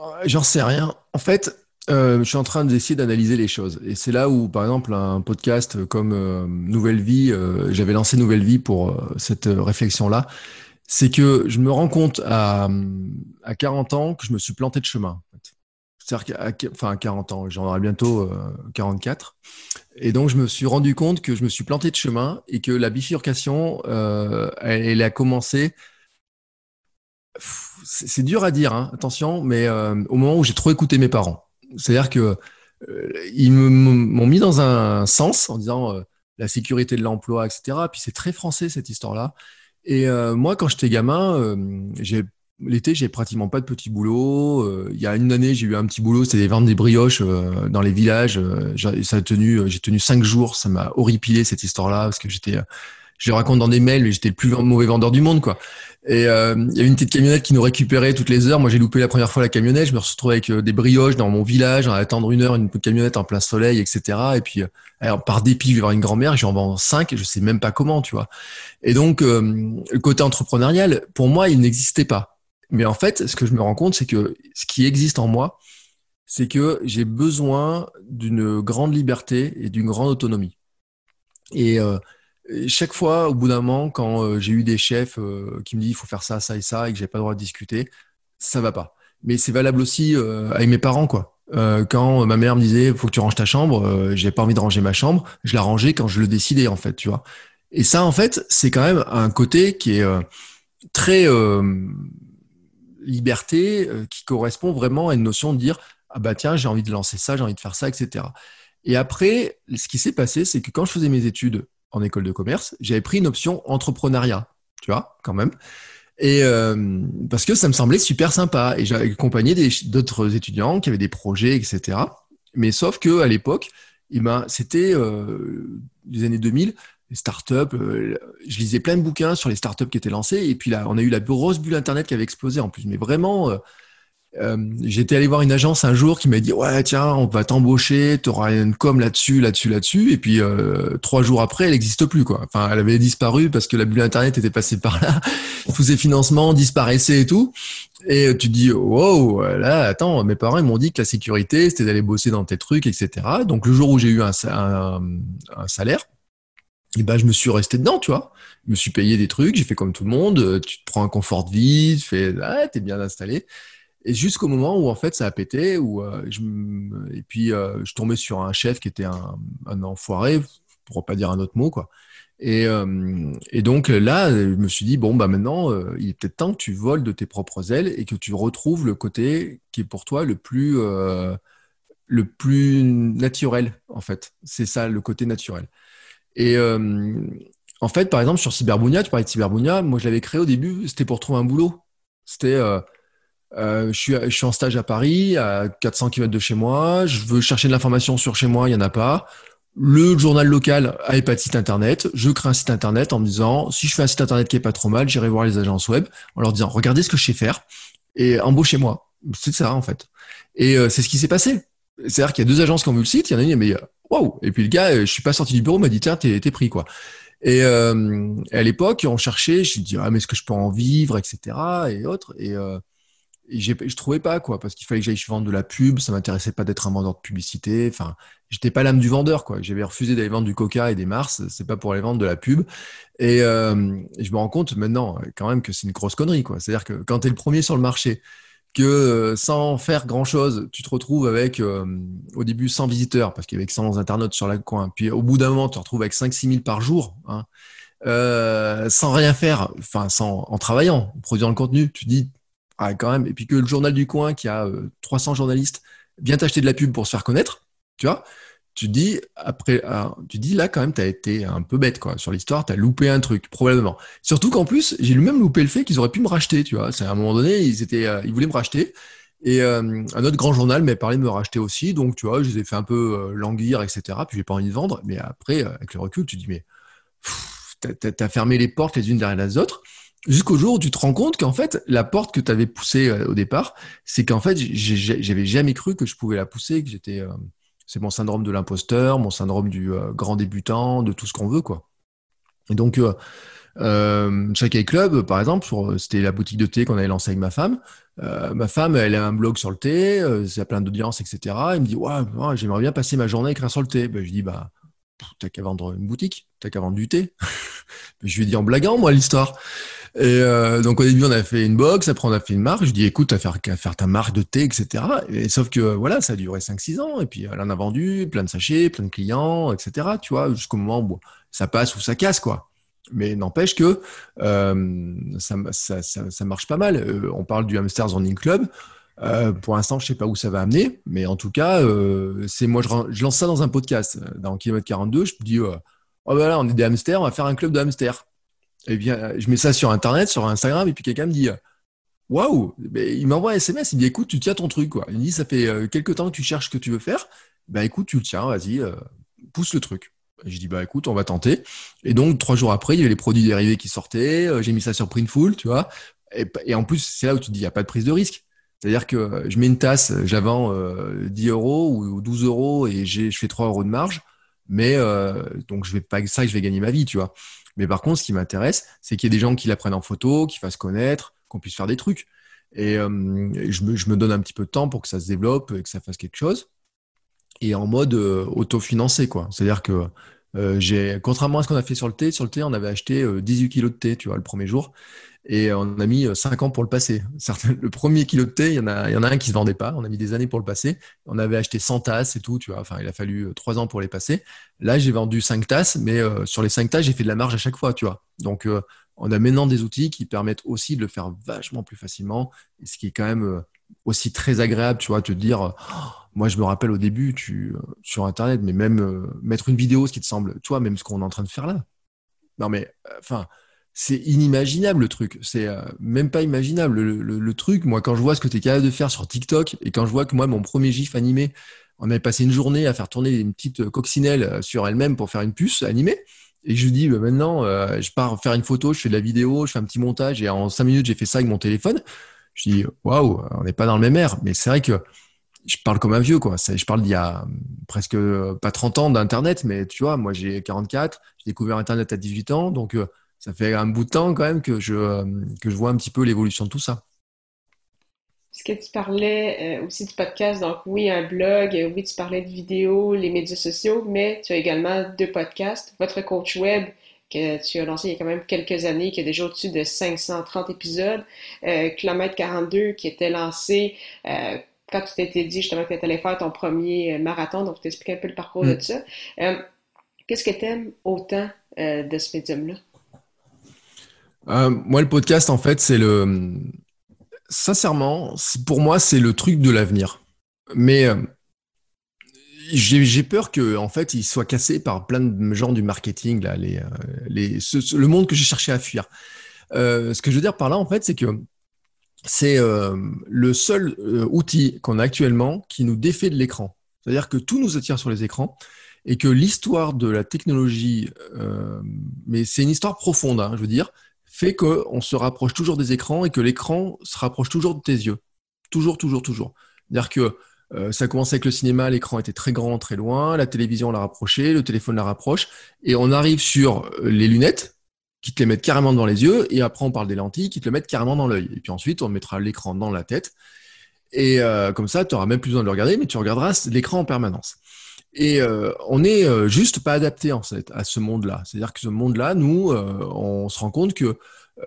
Euh, j'en sais rien. En fait, je suis en train d'essayer d'analyser les choses. Et c'est là où, par exemple, un podcast comme Nouvelle Vie, j'avais lancé Nouvelle Vie pour cette réflexion-là c'est que je me rends compte à, à 40 ans que je me suis planté de chemin. C'est-à-dire qu'à enfin, 40 ans, j'en aurai bientôt 44. Euh, et donc, je me suis rendu compte que je me suis planté de chemin et que la bifurcation, euh, elle, a commencé. C'est dur à dire, hein, attention, mais euh, au moment où j'ai trop écouté mes parents. C'est-à-dire que ils m'ont mis dans un sens en disant la sécurité de l'emploi, etc. Puis c'est très français cette histoire-là. Et moi, quand j'étais gamin, euh, l'été, j'ai pratiquement pas de petit boulot. Euh, il y a une année, j'ai eu un petit boulot, c'était vendre des brioches dans les villages. ça a tenu, j'ai tenu cinq jours. Ça m'a horripilé cette histoire-là parce que j'étais, je le raconte dans des mails, mais j'étais le plus mauvais vendeur du monde, quoi. Et euh, il y a une petite camionnette qui nous récupérait toutes les heures. Moi, j'ai loupé la première fois la camionnette. Je me retrouvé avec euh, des brioches dans mon village, à attendre une heure une camionnette en plein soleil, etc. Et puis, euh, par dépit, je vais voir une grand-mère, j'en vends cinq, je sais même pas comment, tu vois. Et donc, le côté entrepreneurial, pour moi, il n'existait pas. Mais en fait, ce que je me rends compte, c'est que ce qui existe en moi, c'est que j'ai besoin d'une grande liberté et d'une grande autonomie. Et chaque fois, au bout d'un moment, quand euh, j'ai eu des chefs euh, qui me disent il faut faire ça, ça et ça, et que j'ai pas le droit de discuter, ça va pas. Mais c'est valable aussi euh, avec mes parents, quoi. quand ma mère me disait faut que tu ranges ta chambre, j'ai pas envie de ranger ma chambre, je la rangeais quand je le décidais, en fait, tu vois. Et ça, en fait, c'est quand même un côté qui est très liberté, qui correspond vraiment à une notion de dire ah bah tiens, j'ai envie de lancer ça, j'ai envie de faire ça, etc. Et après, ce qui s'est passé, c'est que quand je faisais mes études en école de commerce, j'avais pris une option entrepreneuriat, tu vois, quand même. Et euh, parce que ça me semblait super sympa. Et j'avais accompagné d'autres étudiants qui avaient des projets, etc. Mais sauf que à l'époque, eh ben, c'était euh, les années 2000, les startups. Euh, je lisais plein de bouquins sur les startups qui étaient lancées. Et puis là, on a eu la grosse bulle Internet qui avait explosé en plus. Mais vraiment, euh, j'étais allé voir une agence un jour qui m'a dit ouais tiens on va t'embaucher, tu auras une com là-dessus, là-dessus, là-dessus, et puis euh, trois jours après elle n'existe plus quoi. Enfin elle avait disparu parce que la bulle internet était passée par là, tous ces financements disparaissaient et tout. Et tu te dis wow là attends mes parents ils m'ont dit que la sécurité c'était d'aller bosser dans tes trucs etc. Donc le jour où j'ai eu un salaire, et ben je me suis resté dedans tu vois. Je me suis payé des trucs, j'ai fait comme tout le monde. Tu te prends un confort de vie, tu fais ah t'es bien installé. Et jusqu'au moment où en fait ça a pété, où euh, je, et puis euh, je tombais sur un chef qui était un, un enfoiré, pour pas dire un autre mot quoi. Et, euh, et, donc là, je me suis dit bon bah maintenant, il est peut-être temps que tu voles de tes propres ailes et que tu retrouves le côté qui est pour toi le plus le plus naturel en fait. C'est ça le côté naturel. Et en fait, par exemple sur Cyberbunia, tu parlais de Cyberbunia, moi je l'avais créé au début, c'était pour trouver un boulot. C'était euh, je, suis, je suis en stage à Paris, à 400 km de chez moi. Je veux chercher de l'information sur chez moi, il n'y en a pas. Le journal local a pas de site internet. Je crée un site internet en me disant, si je fais un site internet qui est pas trop mal, j'irai voir les agences web en leur disant, regardez ce que je sais faire et embauchez-moi. C'est ça, en fait. Et euh, c'est ce qui s'est passé. C'est-à-dire qu'il y a deux agences qui ont vu le site, il y en a une, mais waouh! Et puis le gars, je suis pas sorti du bureau, m'a dit, tiens, t'es, pris, quoi. Et euh, à l'époque, on cherchait, je me ah, mais est-ce que je peux en vivre, etc. et autres. Et, euh, je trouvais pas quoi parce qu'il fallait que j'aille vendre de la pub ça m'intéressait pas d'être un vendeur de publicité enfin j'étais pas l'âme du vendeur quoi j'avais refusé d'aller vendre du coca et des mars c'est pas pour aller vendre de la pub et, euh, je me rends compte maintenant quand même que c'est une grosse connerie quoi c'est à dire que quand tu es le premier sur le marché que euh, sans faire grand chose tu te retrouves avec euh, au début 100 visiteurs parce qu'il y avait 100 internautes sur le coin. Puis au bout d'un moment tu te retrouves avec 5 6 000 par jour hein, sans rien faire enfin en travaillant en produisant le contenu tu dis ah, quand même. Et puis que le journal du coin, qui a 300 euh, journalistes, vient t'acheter de la pub pour se faire connaître, tu vois, tu dis, après, ah, tu dis là, quand même, tu as été un peu bête, quoi. Sur l'histoire, tu as loupé un truc, probablement. Surtout qu'en plus, j'ai lui même loupé le fait qu'ils auraient pu me racheter, tu vois. C'est à un moment donné, ils étaient, euh, ils voulaient me racheter. Et euh, un autre grand journal m'avait parlé de me racheter aussi. Donc, tu vois, je les ai fait un peu languir, etc. Puis, j'ai pas envie de vendre. Mais après, avec le recul, tu dis, mais tu as fermé les portes les unes derrière les autres. Jusqu'au jour où tu te rends compte qu'en fait, la porte que tu avais poussée euh, au départ, c'est qu'en fait, j'avais jamais cru que je pouvais la pousser, que j'étais. Euh, c'est mon syndrome de l'imposteur, mon syndrome du euh, grand débutant, de tout ce qu'on veut, quoi. Et donc, euh, chaque Club, par exemple, c'était la boutique de thé qu'on avait lancée avec ma femme. ma femme, elle a un blog sur le thé, c'est plein d'audience, etc. Elle me dit, ouais, j'aimerais bien passer ma journée à écrire sur le thé. Ben, je dis, bah, t'as qu'à vendre une boutique, t'as qu'à vendre du thé. je lui ai en blaguant, moi, l'histoire. Et euh, donc au début, on a fait une box, après on a fait une marque. Je dis écoute, t'as faire, faire ta marque de thé, etc. Et, sauf que voilà, ça a duré 5-6 ans. Et puis elle en a vendu, plein de sachets, plein de clients, etc. Tu vois, jusqu'au moment où ça passe ou ça casse, quoi. Mais n'empêche que euh, ça, marche pas mal. Euh, on parle du Hamsters Running Club. Euh, pour l'instant, je sais pas où ça va amener, mais en tout cas, c'est moi, je, lance ça dans un podcast. Dans Kilomètre 42, je me dis, oh, voilà, on est des hamsters, on va faire un club de hamsters. Et bien, je mets ça sur Internet, sur Instagram, et puis quelqu'un me dit Waouh Il m'envoie un SMS, il me dit Écoute, tu tiens ton truc. Quoi. Il me dit Ça fait euh, quelques temps que tu cherches ce que tu veux faire. Ben écoute, tu le tiens, vas-y, euh, pousse le truc. Je dis Bah écoute, on va tenter. Et donc, trois jours après, il y avait les produits dérivés qui sortaient. Euh, j'ai mis ça sur Printful, tu vois. Et, en plus, c'est là où tu te dis Il n'y a pas de prise de risque. C'est-à-dire que je mets une tasse, j'avance 10 euros ou 12 euros et je fais 3 euros de marge. Mais donc, je vais pas ça que je vais gagner ma vie, tu vois. Mais par contre, ce qui m'intéresse, c'est qu'il y ait des gens qui la prennent en photo, qui fassent connaître, qu'on puisse faire des trucs. Et euh, je, me, donne un petit peu de temps pour que ça se développe et que ça fasse quelque chose. Et en mode euh, autofinancé, quoi. C'est-à-dire que euh, j'ai, contrairement à ce qu'on a fait sur le thé, sur le thé, on avait acheté 18 kilos de thé, tu vois, le premier jour. Et on a mis 5 ans pour le passer. le premier de thé, il y, en a, il y en a un qui se vendait pas. On a mis des années pour le passer. On avait acheté 100 tasses et tout, tu vois. Enfin, il a fallu 3 ans pour les passer. Là, j'ai vendu 5 tasses, mais sur les 5 tasses, j'ai fait de la marge à chaque fois, tu vois. Donc, on a maintenant des outils qui permettent aussi de le faire vachement plus facilement. Ce qui est quand même aussi très agréable, tu vois, te dire, oh, moi, je me rappelle au début, tu, sur Internet, mais même mettre une vidéo, ce qui te semble, toi, même ce qu'on est en train de faire là. Non, mais, enfin, c'est inimaginable le truc. C'est euh, même pas imaginable le, truc. Moi, quand je vois ce que tu es capable de faire sur TikTok et quand je vois que moi, mon premier GIF animé, on avait passé une journée à faire tourner une petite coccinelle euh, sur elle-même pour faire une puce animée. Et je dis, bah, maintenant, euh, je pars faire une photo, je fais de la vidéo, je fais un petit montage et en cinq minutes, j'ai fait ça avec mon téléphone. Je dis, waouh, on n'est pas dans le même air. Mais c'est vrai que je parle comme un vieux, quoi. Je parle d'il y a presque pas 30 ans d'Internet, mais tu vois, moi j'ai 44, j'ai découvert Internet à 18 ans, donc euh, ça fait un bout de temps quand même que je, euh, que je vois un petit peu l'évolution de tout ça. Est-ce que tu parlais euh, aussi du podcast? Donc oui, un blog, oui, tu parlais de vidéos, les médias sociaux, mais tu as également deux podcasts. Votre coach web que tu as lancé il y a quand même quelques années, qui a déjà au-dessus de 530 épisodes. Euh, Kilomètre 42 qui était lancé quand tu t'étais dit justement que tu allais faire ton premier euh, marathon, donc tu t'expliques un peu le parcours de mm. ça. Euh, qu'est-ce que tu aimes autant euh, de ce médium-là? Moi, le podcast, en fait, c'est le. Sincèrement, pour moi, c'est le truc de l'avenir. Mais j'ai peur que, en fait, il soit cassé par plein de gens du marketing, là, les, les, le monde que j'ai cherché à fuir. ce que je veux dire par là, en fait, c'est que c'est euh, le seul euh, outil qu'on a actuellement qui nous défait de l'écran. C'est-à-dire que tout nous attire sur les écrans et que l'histoire de la technologie, euh, mais c'est une histoire profonde, hein, je veux dire, fait qu'on se rapproche toujours des écrans et que l'écran se rapproche toujours de tes yeux. Toujours, toujours, toujours. C'est-à-dire que ça commence avec le cinéma, l'écran était très grand, très loin, la télévision l'a rapproché, le téléphone la rapproche, et on arrive sur les lunettes, qui te les mettent carrément dans les yeux, et après on parle des lentilles qui te le mettent carrément dans l'œil. Et puis ensuite, on mettra l'écran dans la tête, et euh, comme ça, tu n'auras même plus besoin de le regarder, mais tu regarderas l'écran en permanence. Et euh, on n'est euh, juste pas adapté en fait à ce monde-là. C'est-à-dire que ce monde-là, nous, on se rend compte que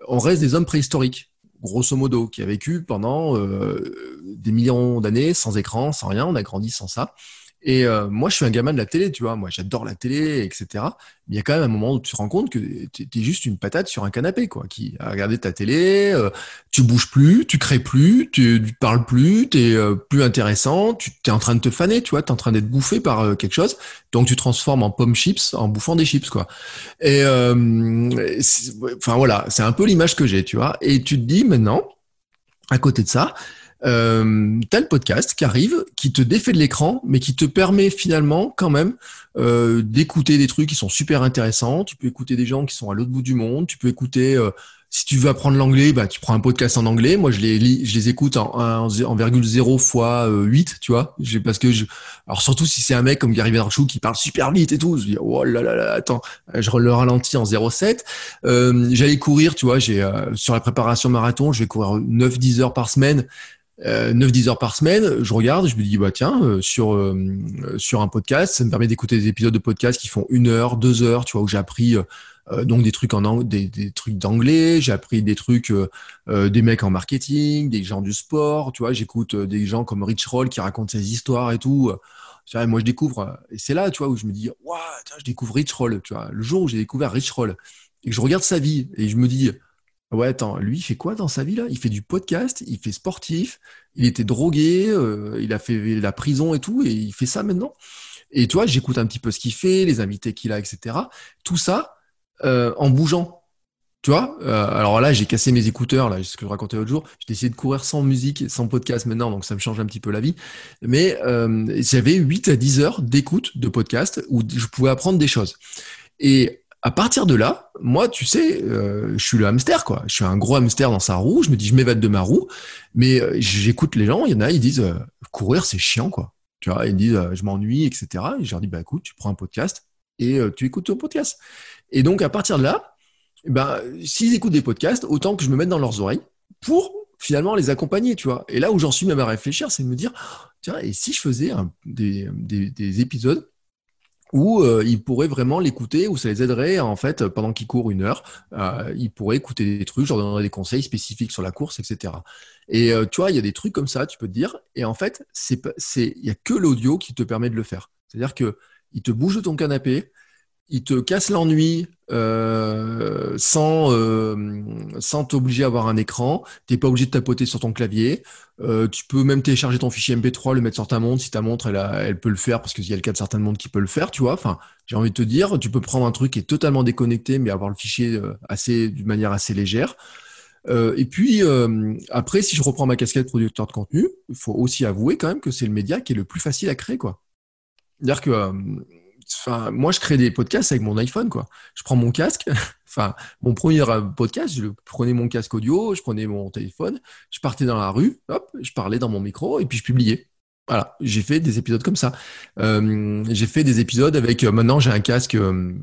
on reste des hommes préhistoriques, grosso modo, qui a vécu pendant des millions d'années sans écran, sans rien. On a grandi sans ça. Et euh, moi, je suis un gamin de la télé, tu vois. Moi, j'adore la télé, etc. Mais il y a quand même un moment où tu te rends compte que tu es juste une patate sur un canapé, quoi, qui a regardé ta télé, euh, tu bouges plus, tu crées plus, tu, tu parles plus, tu es euh, plus intéressant, tu es en train de te faner, tu vois, tu es en train d'être bouffé par quelque chose. Donc, tu transformes en pomme chips en bouffant des chips, quoi. Et enfin, voilà, c'est un peu l'image que j'ai, tu vois. Et tu te dis maintenant, à côté de ça, euh, tel podcast qui arrive, qui te défait de l'écran, mais qui te permet finalement quand même euh, d'écouter des trucs qui sont super intéressants. Tu peux écouter des gens qui sont à l'autre bout du monde. Tu peux écouter, euh, si tu veux apprendre l'anglais, bah, tu prends un podcast en anglais. Moi, je les, je les écoute en, en, en virgule 0 fois 8, tu vois. Parce que je, alors surtout si c'est un mec comme Gary Vaynerchuk qui parle super vite et tout, je dis oh là là là, attends, je le ralentis en 0,7. Euh, J'allais courir, tu vois, j'ai sur la préparation marathon, je vais courir 9-10 heures par semaine. 9-10 euh, heures par semaine, je regarde, je me dis, bah tiens, euh, sur, euh, sur un podcast, ça me permet d'écouter des épisodes de podcast qui font une heure, deux heures, tu vois, où j'ai appris donc des trucs en des, des trucs d'anglais, j'ai appris des trucs des mecs en marketing, des gens du sport, tu vois, j'écoute des gens comme Rich Roll qui racontent ses histoires et tout. moi, je découvre, et c'est là, tu vois, où je me dis, waouh, je découvre Rich Roll, tu vois, le jour où j'ai découvert Rich Roll et que je regarde sa vie et je me dis, Ouais, attends, lui, il fait quoi dans sa vie là? Il fait du podcast, il fait sportif, il était drogué, euh, il a fait la prison et tout, et il fait ça maintenant? Et tu vois, j'écoute un petit peu ce qu'il fait, les invités qu'il a, etc. Tout ça euh, en bougeant. Tu vois? Euh, Alors là, j'ai cassé mes écouteurs, là, ce que je racontais l'autre jour. J'ai décidé de courir sans musique, sans podcast maintenant, donc ça me change un petit peu la vie. Mais j'avais 8 à 10 heures d'écoute de podcast où je pouvais apprendre des choses. Et à partir de là, moi, tu sais, euh, je suis le hamster, quoi. Je suis un gros hamster dans sa roue. Je me dis, je m'évade de ma roue. Mais euh, j'écoute les gens. Il y en a, ils disent, euh, courir, c'est chiant, quoi. Tu vois, ils disent, je m'ennuie, etc. Et je leur dis, bah écoute, tu prends un podcast et tu écoutes ton podcast. Et donc, à partir de là, ben, s'ils écoutent des podcasts, autant que je me mette dans leurs oreilles pour finalement les accompagner, tu vois. Et là où j'en suis même à réfléchir, c'est de me dire, tiens, et si je faisais des, des épisodes où euh, ils pourraient vraiment l'écouter, où ça les aiderait en fait pendant qu'ils courent une heure, euh, ils pourraient écouter des trucs, je leur donnerais des conseils spécifiques sur la course, etc. Et euh, tu vois, il y a des trucs comme ça, tu peux te dire, et en fait, c'est, c'est, il y a que l'audio qui te permet de le faire. C'est-à-dire que il te bouge de ton canapé, il te casse l'ennui euh, sans, euh, sans t'obliger à avoir un écran. Tu n'es pas obligé de tapoter sur ton clavier. Euh, tu peux même télécharger ton fichier MP3, le mettre sur ta montre. Si ta montre, elle, elle peut le faire, parce qu'il y a le cas de certaines montres qui peuvent le faire, tu vois. Enfin, j'ai envie de te dire, tu peux prendre un truc qui est totalement déconnecté, mais avoir le fichier assez, d'une manière assez légère. et puis, après, si je reprends ma casquette producteur de contenu, il faut aussi avouer quand même que c'est le média qui est le plus facile à créer, quoi. C'est-à-dire que moi, je crée des podcasts avec mon iPhone. Je prends mon casque. enfin, mon premier podcast, je prenais mon casque audio, je prenais mon téléphone, je partais dans la rue, hop, je parlais dans mon micro et puis je publiais. Voilà, j'ai fait des épisodes comme ça. Euh, j'ai fait des épisodes avec. Euh, maintenant, j'ai un casque euh,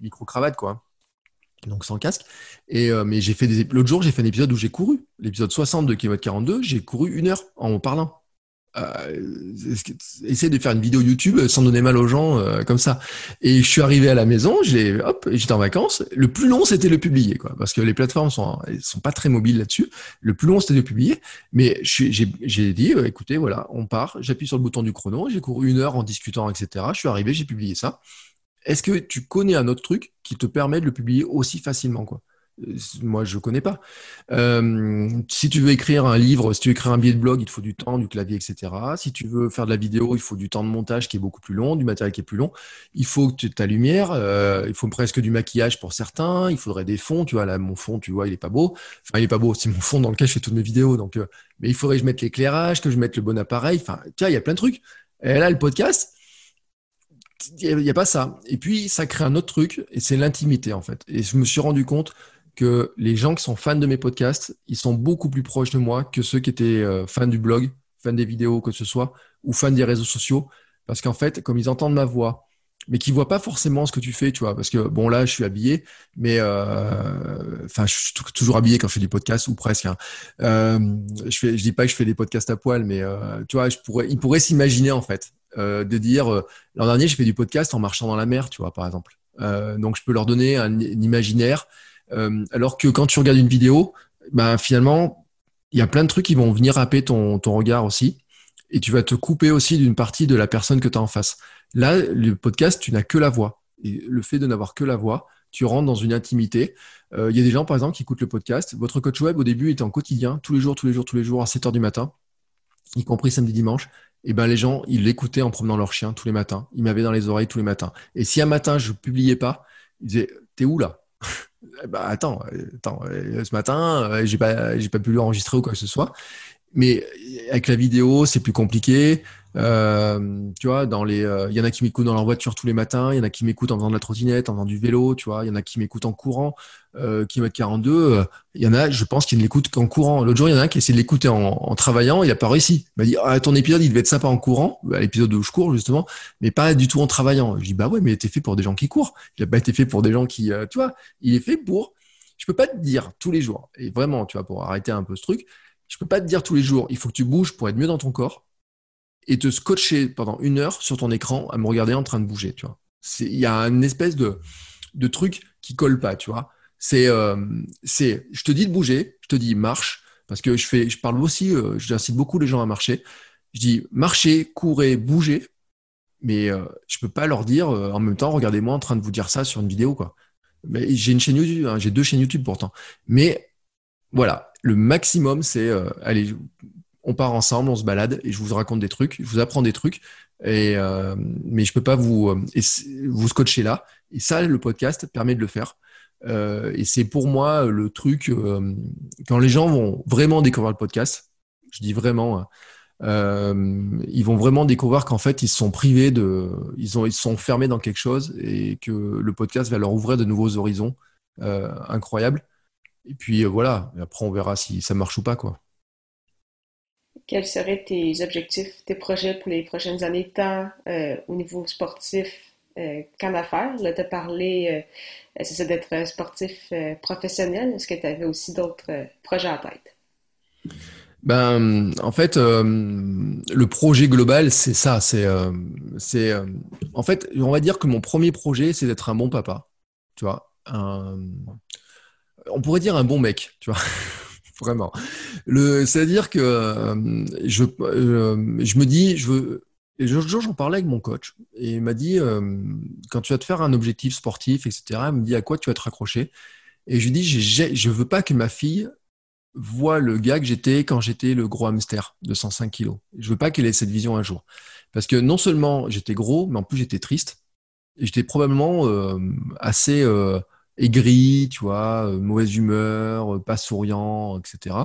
micro cravate, quoi. Donc sans casque. Et mais j'ai fait. L'autre jour, j'ai fait un épisode où j'ai couru. L'épisode 60 de km 42, j'ai couru une heure en parlant euh, essayer de faire une vidéo YouTube sans donner mal aux gens euh, comme ça? Et je suis arrivé à la maison, j'ai hop, j'étais en vacances. Le plus long c'était le publier, quoi, parce que les plateformes sont sont pas très mobiles là-dessus. Le plus long c'était le publier, mais j'ai dit, euh, écoutez, voilà, on part. J'appuie sur le bouton du chrono, j'ai couru une heure en discutant, etc. Je suis arrivé, j'ai publié ça. Est-ce que tu connais un autre truc qui te permet de le publier aussi facilement, quoi? Moi, je ne connais pas. Si tu veux écrire un livre, si tu veux écrire un billet de blog, il te faut du temps, du clavier, etc. Si tu veux faire de la vidéo, il faut du temps de montage qui est beaucoup plus long, du matériel qui est plus long. Il faut que ta lumière, euh, il faut presque du maquillage pour certains, il faudrait des fonds. Tu vois, là, mon fond, tu vois, il est pas beau. Enfin, il est pas beau. C'est mon fond dans lequel je fais toutes mes vidéos. Donc, euh, mais il faudrait que je mette l'éclairage, que je mette le bon appareil. Enfin, tu vois, il y a plein de trucs. Et là, le podcast, il n'y a, pas ça. Et puis, ça crée un autre truc, et c'est l'intimité, en fait. Et je me suis rendu compte que les gens qui sont fans de mes podcasts, ils sont beaucoup plus proches de moi que ceux qui étaient euh, fans du blog, fans des vidéos, que ce soit, ou fans des réseaux sociaux. Parce qu'en fait, comme ils entendent ma voix, mais qui voient pas forcément ce que tu fais, tu vois. Parce que bon, là, je suis habillé, mais euh, enfin, je suis toujours habillé quand je fais des podcasts ou presque. Hein. Euh, je fais, dis pas que je fais des podcasts à poil, mais tu vois, ils pourraient s'imaginer en fait de dire l'an dernier, j'ai fait du podcast en marchant dans la mer, tu vois, par exemple. donc, je peux leur donner un imaginaire euh, alors que quand tu regardes une vidéo, ben, finalement, il y a plein de trucs qui vont venir happer ton, regard aussi. Et tu vas te couper aussi d'une partie de la personne que tu as en face. Là, le podcast, tu n'as que la voix. Et le fait de n'avoir que la voix, tu rentres dans une intimité. Euh, il y a des gens, par exemple, qui écoutent le podcast. Votre coach web, au début, était en quotidien, tous les jours, tous les jours, tous les jours, à 7 heures du matin, y compris samedi, dimanche. Et ben les gens, ils l'écoutaient en promenant leur chien tous les matins. Ils m'avaient dans les oreilles tous les matins. Et si un matin, je publiais pas, ils disaient, t'es où là? Bah attends, attends, euh, ce matin, euh, j'ai pas, j'ai pas pu l'enregistrer ou quoi que ce soit. Mais avec la vidéo, c'est plus compliqué. Euh, tu vois, dans les, il y en a qui m'écoutent dans leur voiture tous les matins, il y en a qui m'écoutent en faisant de la trottinette, en faisant du vélo, tu vois, il y en a qui m'écoutent en courant, euh, kilomètre 42. Il y en a, je pense, qui ne l'écoutent qu'en courant. L'autre jour, il y en a un qui essaie de l'écouter en, travaillant, il a pas réussi. Il m'a dit, ah, ton épisode, il devait être sympa en courant, bah, l'épisode où je cours justement, mais pas du tout en travaillant. Je dis, bah ouais, mais il était fait pour des gens qui courent. Il a pas été fait pour des gens qui, tu vois, il est fait pour je peux pas te dire tous les jours, et vraiment, tu vois, pour arrêter un peu ce truc, je peux pas te dire tous les jours, il faut que tu bouges pour être mieux dans ton corps et te scotcher pendant une heure sur ton écran à me regarder en train de bouger, tu vois. Il y a une espèce de, de truc qui colle pas, tu vois. C'est, euh, c'est, je te dis de bouger, je te dis marche, parce que je fais, je parle aussi, euh, j'incite beaucoup les gens à marcher. Je dis marcher, courir, bouger, mais euh, je peux pas leur dire en même temps, regardez-moi en train de vous dire ça sur une vidéo, quoi j'ai une chaîne YouTube, hein, j'ai deux chaînes YouTube pourtant. Mais voilà, le maximum, c'est euh, allez, on part ensemble, on se balade et je vous raconte des trucs, je vous apprends des trucs. Euh, mais je peux pas vous euh, vous scotcher là. Et ça, le podcast permet de le faire. et c'est pour moi le truc quand les gens vont vraiment découvrir le podcast. Je dis vraiment. Hein, euh, ils vont vraiment découvrir qu'en fait ils sont privés de, ils ont, ils sont fermés dans quelque chose et que le podcast va leur ouvrir de nouveaux horizons euh, incroyables. Et puis euh, voilà, après on verra si ça marche ou pas quoi. Quels seraient tes objectifs, tes projets pour les prochaines années, tant au niveau sportif qu'en affaires? Là, tu as parlé, c'est d'être sportif professionnel. Est-ce que tu avais aussi d'autres projets en tête? Ben, en fait, euh, le projet global, c'est ça. C'est, euh, c'est, euh, en fait, on va dire que mon premier projet, c'est d'être un bon papa. Tu vois, on pourrait dire un bon mec. Tu vois, vraiment. C'est-à-dire que je, je me dis, je veux. Et jour, j'en parlais avec mon coach et il m'a dit quand tu vas te faire un objectif sportif, etc. Il me dit à quoi tu vas te raccrocher? Et je lui dis, je veux pas que ma fille vois le gars que j'étais quand j'étais le gros hamster de 105 kilos. Je veux pas qu'elle ait cette vision un jour. Parce que non seulement j'étais gros, mais en plus j'étais triste. J'étais probablement euh, assez euh, aigri, tu vois, euh, mauvaise humeur, pas souriant, etc.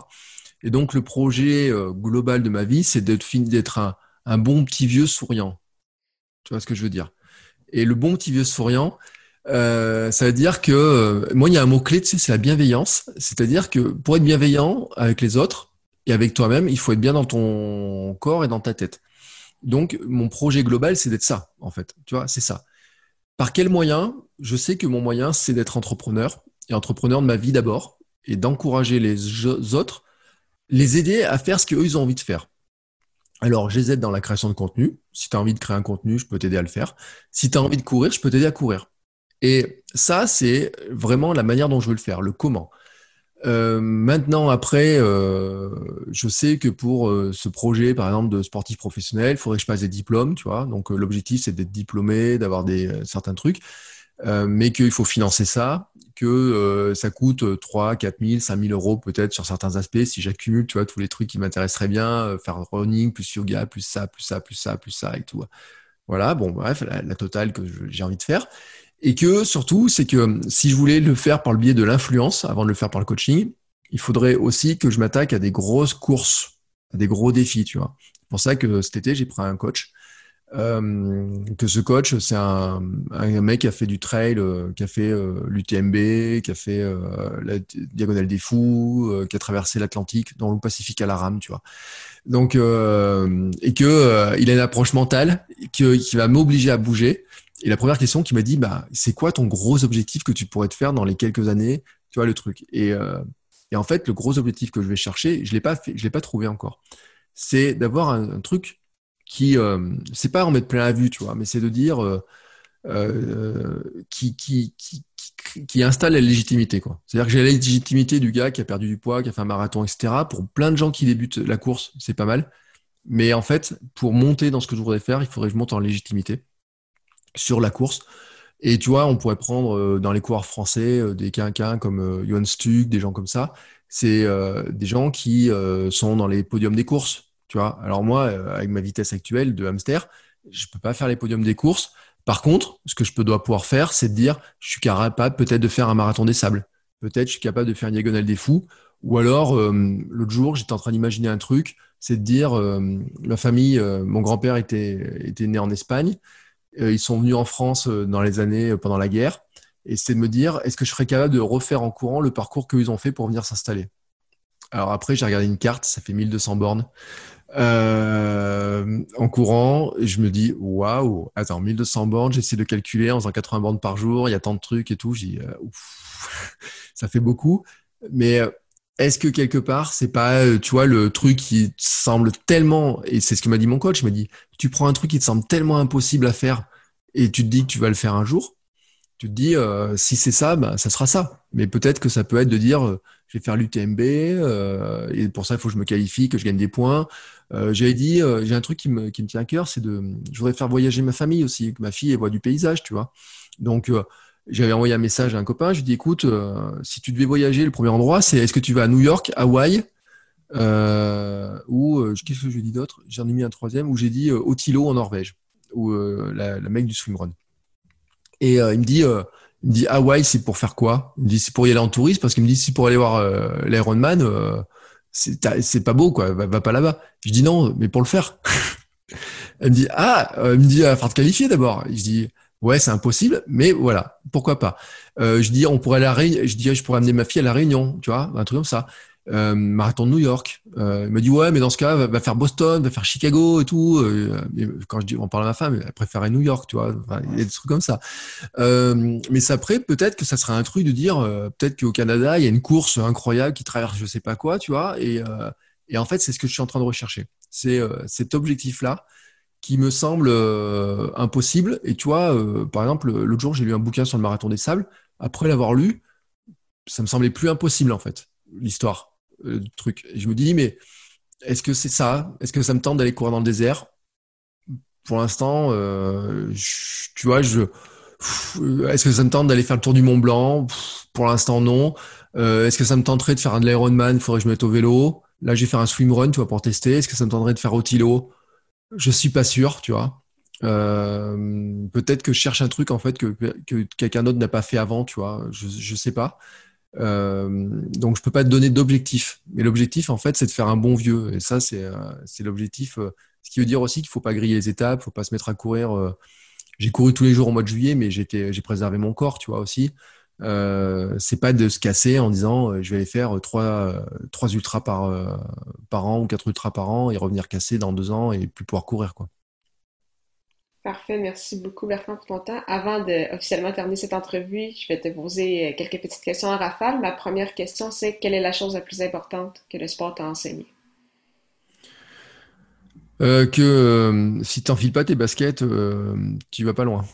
Et donc le projet global de ma vie, c'est d'être un, bon petit vieux souriant. Tu vois ce que je veux dire? Et le bon petit vieux souriant, euh, ça veut dire que euh, moi, il y a un mot clé, tu sais, c'est la bienveillance. C'est-à-dire que pour être bienveillant avec les autres et avec toi-même, il faut être bien dans ton corps et dans ta tête. Donc, mon projet global, c'est d'être ça, en fait. Tu vois, c'est ça. Par quel moyen Je sais que mon moyen, c'est d'être entrepreneur et entrepreneur de ma vie d'abord et d'encourager les autres, les aider à faire ce qu'eux, ils ont envie de faire. Alors, je les aide dans la création de contenu. Si tu as envie de créer un contenu, je peux t'aider à le faire. Si tu as envie de courir, je peux t'aider à courir. Et ça, c'est vraiment la manière dont je veux le faire, le comment. Euh, maintenant, après, euh, je sais que pour euh, ce projet, par exemple, de sportif professionnel, il faudrait que je passe des diplômes, tu vois. Donc, l'objectif, c'est d'être diplômé, d'avoir des certains trucs, mais qu'il faut financer ça, que ça coûte 3, 4 000, 5 000 euros peut-être sur certains aspects. Si j'accumule, tu vois, tous les trucs qui m'intéresseraient bien, faire running, plus yoga, plus ça, plus ça, plus ça, plus ça et tout. Voilà, bon, bref, la totale que j'ai envie de faire. Et que surtout, c'est que si je voulais le faire par le biais de l'influence, avant de le faire par le coaching, il faudrait aussi que je m'attaque à des grosses courses, à des gros défis, tu vois. C'est pour ça que cet été, j'ai pris un coach. Euh, que ce coach, c'est un, un, mec qui a fait du trail, euh, qui a fait euh, l'UTMB, qui a fait la Diagonale des Fous, qui a traversé l'Atlantique, dans le Pacifique à la rame, tu vois. Donc, et que il a une approche mentale qui, qui va m'obliger à bouger et la première question qui m'a dit, bah, c'est quoi ton gros objectif que tu pourrais te faire dans les quelques années Tu vois le truc? Et, euh, en fait, le gros objectif que je vais chercher, je l'ai pas fait, je l'ai pas trouvé encore. C'est d'avoir un, truc qui, euh, c'est pas en mettre plein la vue, tu vois, mais c'est de dire euh, euh qui, qui, qui, qui, installe la légitimité, quoi. C'est-à-dire que j'ai la légitimité du gars qui a perdu du poids, qui a fait un marathon, etc. Pour plein de gens qui débutent la course, c'est pas mal. Mais en fait, pour monter dans ce que je voudrais faire, il faudrait que je monte en légitimité sur la course. Et tu vois, on pourrait prendre euh, dans les coureurs français euh, des quinquins comme euh, Johan Stuck, des gens comme ça. C'est des gens qui sont dans les podiums des courses. Tu vois. Alors moi, avec ma vitesse actuelle de hamster, je peux pas faire les podiums des courses. Par contre, ce que je peux dois pouvoir faire, c'est de dire, je suis capable peut-être de faire un marathon des sables. Peut-être je suis capable de faire une diagonale des fous. Ou alors, l'autre jour, j'étais en train d'imaginer un truc, c'est de dire, ma famille, mon grand-père était né en Espagne. Euh, ils sont venus en France euh, dans les années euh, pendant la guerre. Et c'est de me dire, est-ce que je serais capable de refaire en courant le parcours qu'ils ont fait pour venir s'installer? Alors après, j'ai regardé une carte, ça fait 1200 bornes. en courant, je me dis, waouh, attends, 1200 bornes, j'essaie de calculer en faisant 80 bornes par jour, il y a tant de trucs et tout. Je dis, ça fait beaucoup. Mais est-ce que quelque part, c'est pas, euh, tu vois, le truc qui semble tellement, et c'est ce que m'a dit mon coach, il m'a dit, tu prends un truc qui te semble tellement impossible à faire et tu te dis que tu vas le faire un jour, tu te dis, euh, si c'est ça, bah, ça sera ça. Mais peut-être que ça peut être de dire, euh, je vais faire l'UTMB, et pour ça, il faut que je me qualifie, que je gagne des points. J'avais dit, j'ai un truc qui me, qui me tient à cœur, c'est de, je voudrais faire voyager ma famille aussi, que ma fille voit du paysage, tu vois. Donc, j'avais envoyé un message à un copain, je lui ai dit écoute, euh, si tu devais voyager, le premier endroit, c'est est-ce que tu vas à New York, Hawaï, euh, ou euh, qu'est-ce que je dit d'autre? J'en ai mis un troisième où j'ai dit Otilo en Norvège, ou la, mec du swimrun. Et il me dit, il me dit Hawaï, c'est pour faire quoi? Il me dit c'est pour y aller en tourisme parce qu'il me dit si pour aller voir l'Ironman, c'est pas beau quoi, va, pas là-bas. Je dis non, mais pour le faire. Elle me dit ah, elle me dit à faire te qualifier d'abord. Je dis Ouais, c'est impossible, mais voilà, pourquoi pas. Euh, je dis, on pourrait aller à je dis, je pourrais amener ma fille à la Réunion, tu vois, un truc comme ça. Euh, marathon de New York. Euh, il me dit ouais, mais dans ce cas, va, faire Boston, va faire Chicago et tout. Euh, quand je dis, on parle à ma femme, elle préférait New York, tu vois. il y a des trucs comme ça. Euh, mais après, peut-être que ça serait un truc de dire, euh, peut-être qu'au Canada, il y a une course incroyable qui traverse je sais pas quoi, tu vois. Et, et en fait, c'est ce que je suis en train de rechercher. C'est cet objectif-là qui me semble euh, impossible. Et tu vois, euh, par exemple, l'autre jour, j'ai lu un bouquin sur le marathon des sables. Après l'avoir lu, ça me semblait plus impossible, en fait, l'histoire euh, truc. Je me dis, mais est-ce que c'est ça? Est-ce que ça me tente d'aller courir dans le désert? Pour l'instant, tu vois, je. Est-ce que ça me tente d'aller faire le tour du Mont Blanc? Pour l'instant, non. Est-ce que ça me tenterait de faire un de l'Ironman Il faudrait que je mette au vélo. Là, j'ai fait un swimrun, tu vois, pour tester. Est-ce que ça me tenterait de faire au Tilo je suis pas sûr, tu vois. Euh, peut-être que je cherche un truc en fait que, que quelqu'un d'autre n'a pas fait avant, tu vois. Je, je sais pas. Euh, donc je peux pas te donner d'objectif. Mais l'objectif en fait, c'est de faire un bon vieux. Et ça, c'est euh, l'objectif. ce qui veut dire aussi qu'il faut pas griller les étapes, faut pas se mettre à courir j'ai couru tous les jours au mois de juillet, mais j'ai préservé mon corps, tu vois aussi. Euh, c'est pas de se casser en disant euh, je vais aller faire trois, trois ultras par, par an ou quatre ultras par an et revenir casser dans deux ans et plus pouvoir courir quoi. Parfait, merci beaucoup Bertrand pour ton temps. Avant de officiellement terminer cette entrevue, je vais te poser quelques petites questions en rafale. Ma première question, c'est quelle est la chose la plus importante que le sport t'a enseigné? Euh, que euh, si tu n'enfiles pas tes baskets, euh, tu vas pas loin.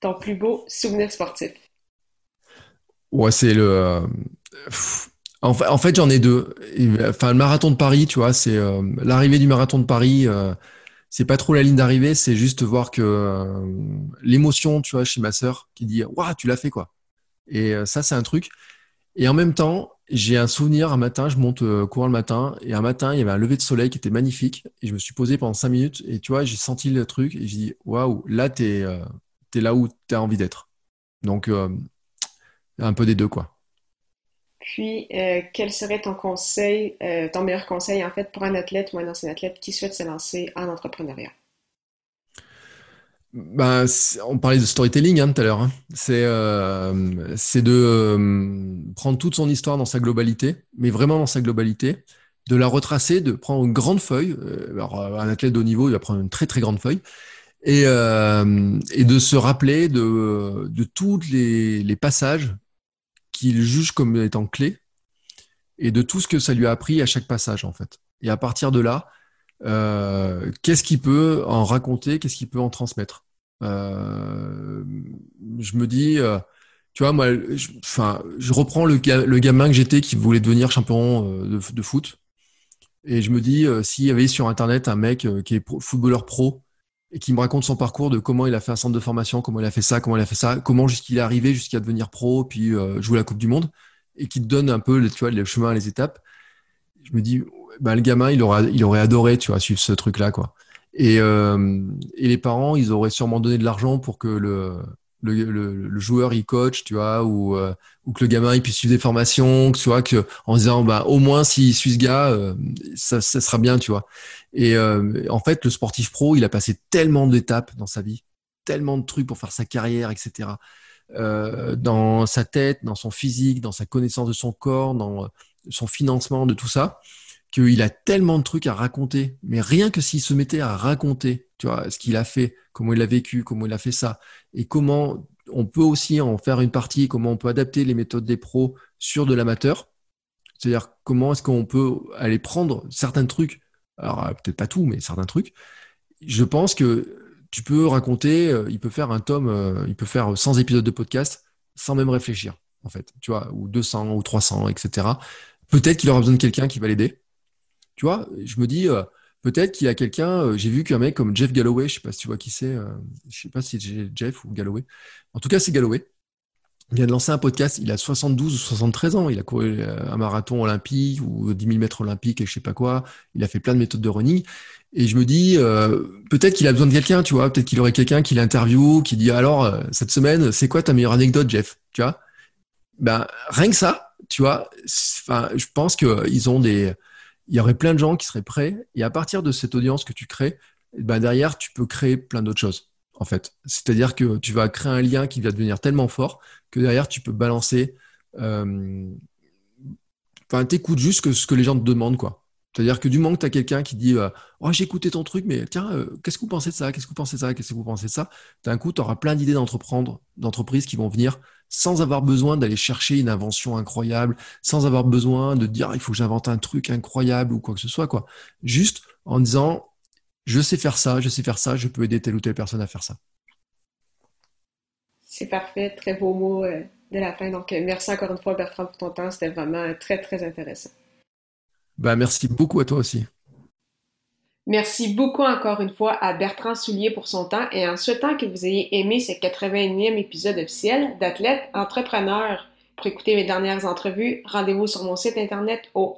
Ton plus beau souvenir sportif? Ouais, c'est le. En fait, j'en ai deux. Enfin, le marathon de Paris, tu vois, c'est l'arrivée du marathon de Paris. c'est pas trop la ligne d'arrivée, c'est juste voir que l'émotion, tu vois, chez ma sœur qui dit Waouh, tu l'as fait quoi. Et ça, c'est un truc. Et en même temps, j'ai un souvenir un matin, je monte euh, courant le matin, et un matin, il y avait un lever de soleil qui était magnifique, et je me suis posé pendant cinq minutes, et tu vois, j'ai senti le truc, et j'ai dit, waouh, là, tu es, euh, là où tu as envie d'être. Donc, euh, un peu des deux, quoi. Puis, quel serait ton conseil, ton meilleur conseil, en fait, pour un athlète ou un ancien athlète qui souhaite se lancer en entrepreneuriat? Ben, on parlait de storytelling hein, tout à l'heure. Hein. Euh, c'est de euh, prendre toute son histoire dans sa globalité, mais vraiment dans sa globalité, de la retracer, de prendre une grande feuille. Euh, alors, un athlète de haut niveau, il va prendre une très très grande feuille. Et, et de se rappeler de, de tous les, les, passages qu'il juge comme étant clés et de tout ce que ça lui a appris à chaque passage, en fait. Et à partir de là, euh, qu'est-ce qu'il peut en raconter, qu'est-ce qu'il peut en transmettre? Euh, je me dis, euh, tu vois, moi, je, je reprends le, le gamin que j'étais qui voulait devenir champion de, foot. Et je me dis, s'il y avait sur Internet un mec qui est footballeur pro et qui me raconte son parcours de comment il a fait un centre de formation, comment il a fait ça, comment il a fait ça, comment jusqu'il est arrivé jusqu'à devenir pro, puis jouer la Coupe du Monde, et qui te donne un peu tu vois, le chemin, les étapes, je me dis, bah, le gamin, il aurait, il aurait adoré, tu vois, suivre ce truc-là, quoi. Et, euh, et, les parents, ils auraient sûrement donné de l'argent pour que le, le, le, joueur il coach, tu vois, ou, euh, ou que le gamin il puisse suivre des formations, tu vois, que en disant bah au moins s'il suit ce gars, euh, ça, ça, sera bien, tu vois. Et en fait, le sportif pro, il a passé tellement d'étapes dans sa vie, tellement de trucs pour faire sa carrière, etc. dans sa tête, dans son physique, dans sa connaissance de son corps, dans son financement, de tout ça qu'il a tellement de trucs à raconter. Mais rien que s'il se mettait à raconter, tu vois, ce qu'il a fait, comment il a vécu, comment il a fait ça, et comment on peut aussi en faire une partie, comment on peut adapter les méthodes des pros sur de l'amateur. C'est-à-dire comment est-ce qu'on peut aller prendre certains trucs, alors euh, peut-être pas tout, mais certains trucs. Je pense que tu peux raconter, euh, il peut faire un tome, euh, il peut faire 100 épisodes de podcast sans même réfléchir, en fait, tu vois, ou 200 ou 300, etc. Peut-être qu'il aura besoin de quelqu'un qui va l'aider tu vois, je me dis, euh, peut-être qu'il y a quelqu'un, euh, j'ai vu qu'un mec comme Jeff Galloway, je sais pas si tu vois qui c'est, euh, je sais pas si c'est Jeff ou Galloway. En tout cas, c'est Galloway. Il vient de lancer un podcast, il a 72 ou 73 ans, il a couru un marathon olympique ou 10 000 mètres olympiques et je sais pas quoi, il a fait plein de méthodes de running. Et je me dis, peut-être qu'il a besoin de quelqu'un, tu vois, peut-être qu'il aurait quelqu'un qui l'interviewe, qui dit, alors, cette semaine, c'est quoi ta meilleure anecdote, Jeff? Tu vois? Ben, rien que ça, tu vois, je pense qu'ils ont des, il y aurait plein de gens qui seraient prêts. Et à partir de cette audience que tu crées, ben derrière, tu peux créer plein d'autres choses, en fait. C'est-à-dire que tu vas créer un lien qui va devenir tellement fort que derrière, tu peux balancer. Euh, enfin, t'écoutes juste ce que les gens te demandent, quoi. C'est-à-dire que du moment que tu as quelqu'un qui dit euh, Oh, j'ai écouté ton truc, mais tiens, euh, qu'est-ce que vous pensez de ça? Qu'est-ce que vous pensez de ça? Qu'est-ce que vous pensez de ça? D'un coup, tu auras plein d'idées d'entreprendre, d'entreprises qui vont venir sans avoir besoin d'aller chercher une invention incroyable, sans avoir besoin de dire il faut que j'invente un truc incroyable ou quoi que ce soit. quoi. Juste en disant je sais faire ça, je sais faire ça, je peux aider telle ou telle personne à faire ça. C'est parfait, très beau mot euh, de la fin. Donc, euh, merci encore une fois, Bertrand, pour ton temps. C'était vraiment très, très intéressant. Ben, merci beaucoup à toi aussi. Merci beaucoup encore une fois à Bertrand Soulier pour son temps et en souhaitant que vous ayez aimé ce 81e épisode officiel d'Athlète Entrepreneur. Pour écouter mes dernières entrevues, rendez-vous sur mon site internet au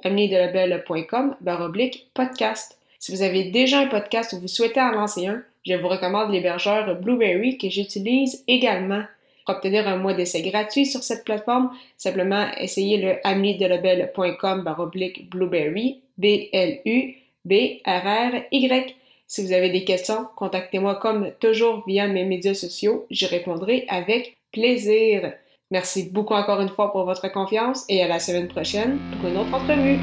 barre oblique podcast. Si vous avez déjà un podcast ou vous souhaitez en lancer un, je vous recommande l'hébergeur Blueberry que j'utilise également. Pour obtenir un mois d'essai gratuit sur cette plateforme, simplement essayez le barre oblique Blueberry, B-L-U B-R-R-Y. Si vous avez des questions, contactez-moi comme toujours via mes médias sociaux. J'y répondrai avec plaisir. Merci beaucoup encore une fois pour votre confiance et à la semaine prochaine pour une autre entrevue.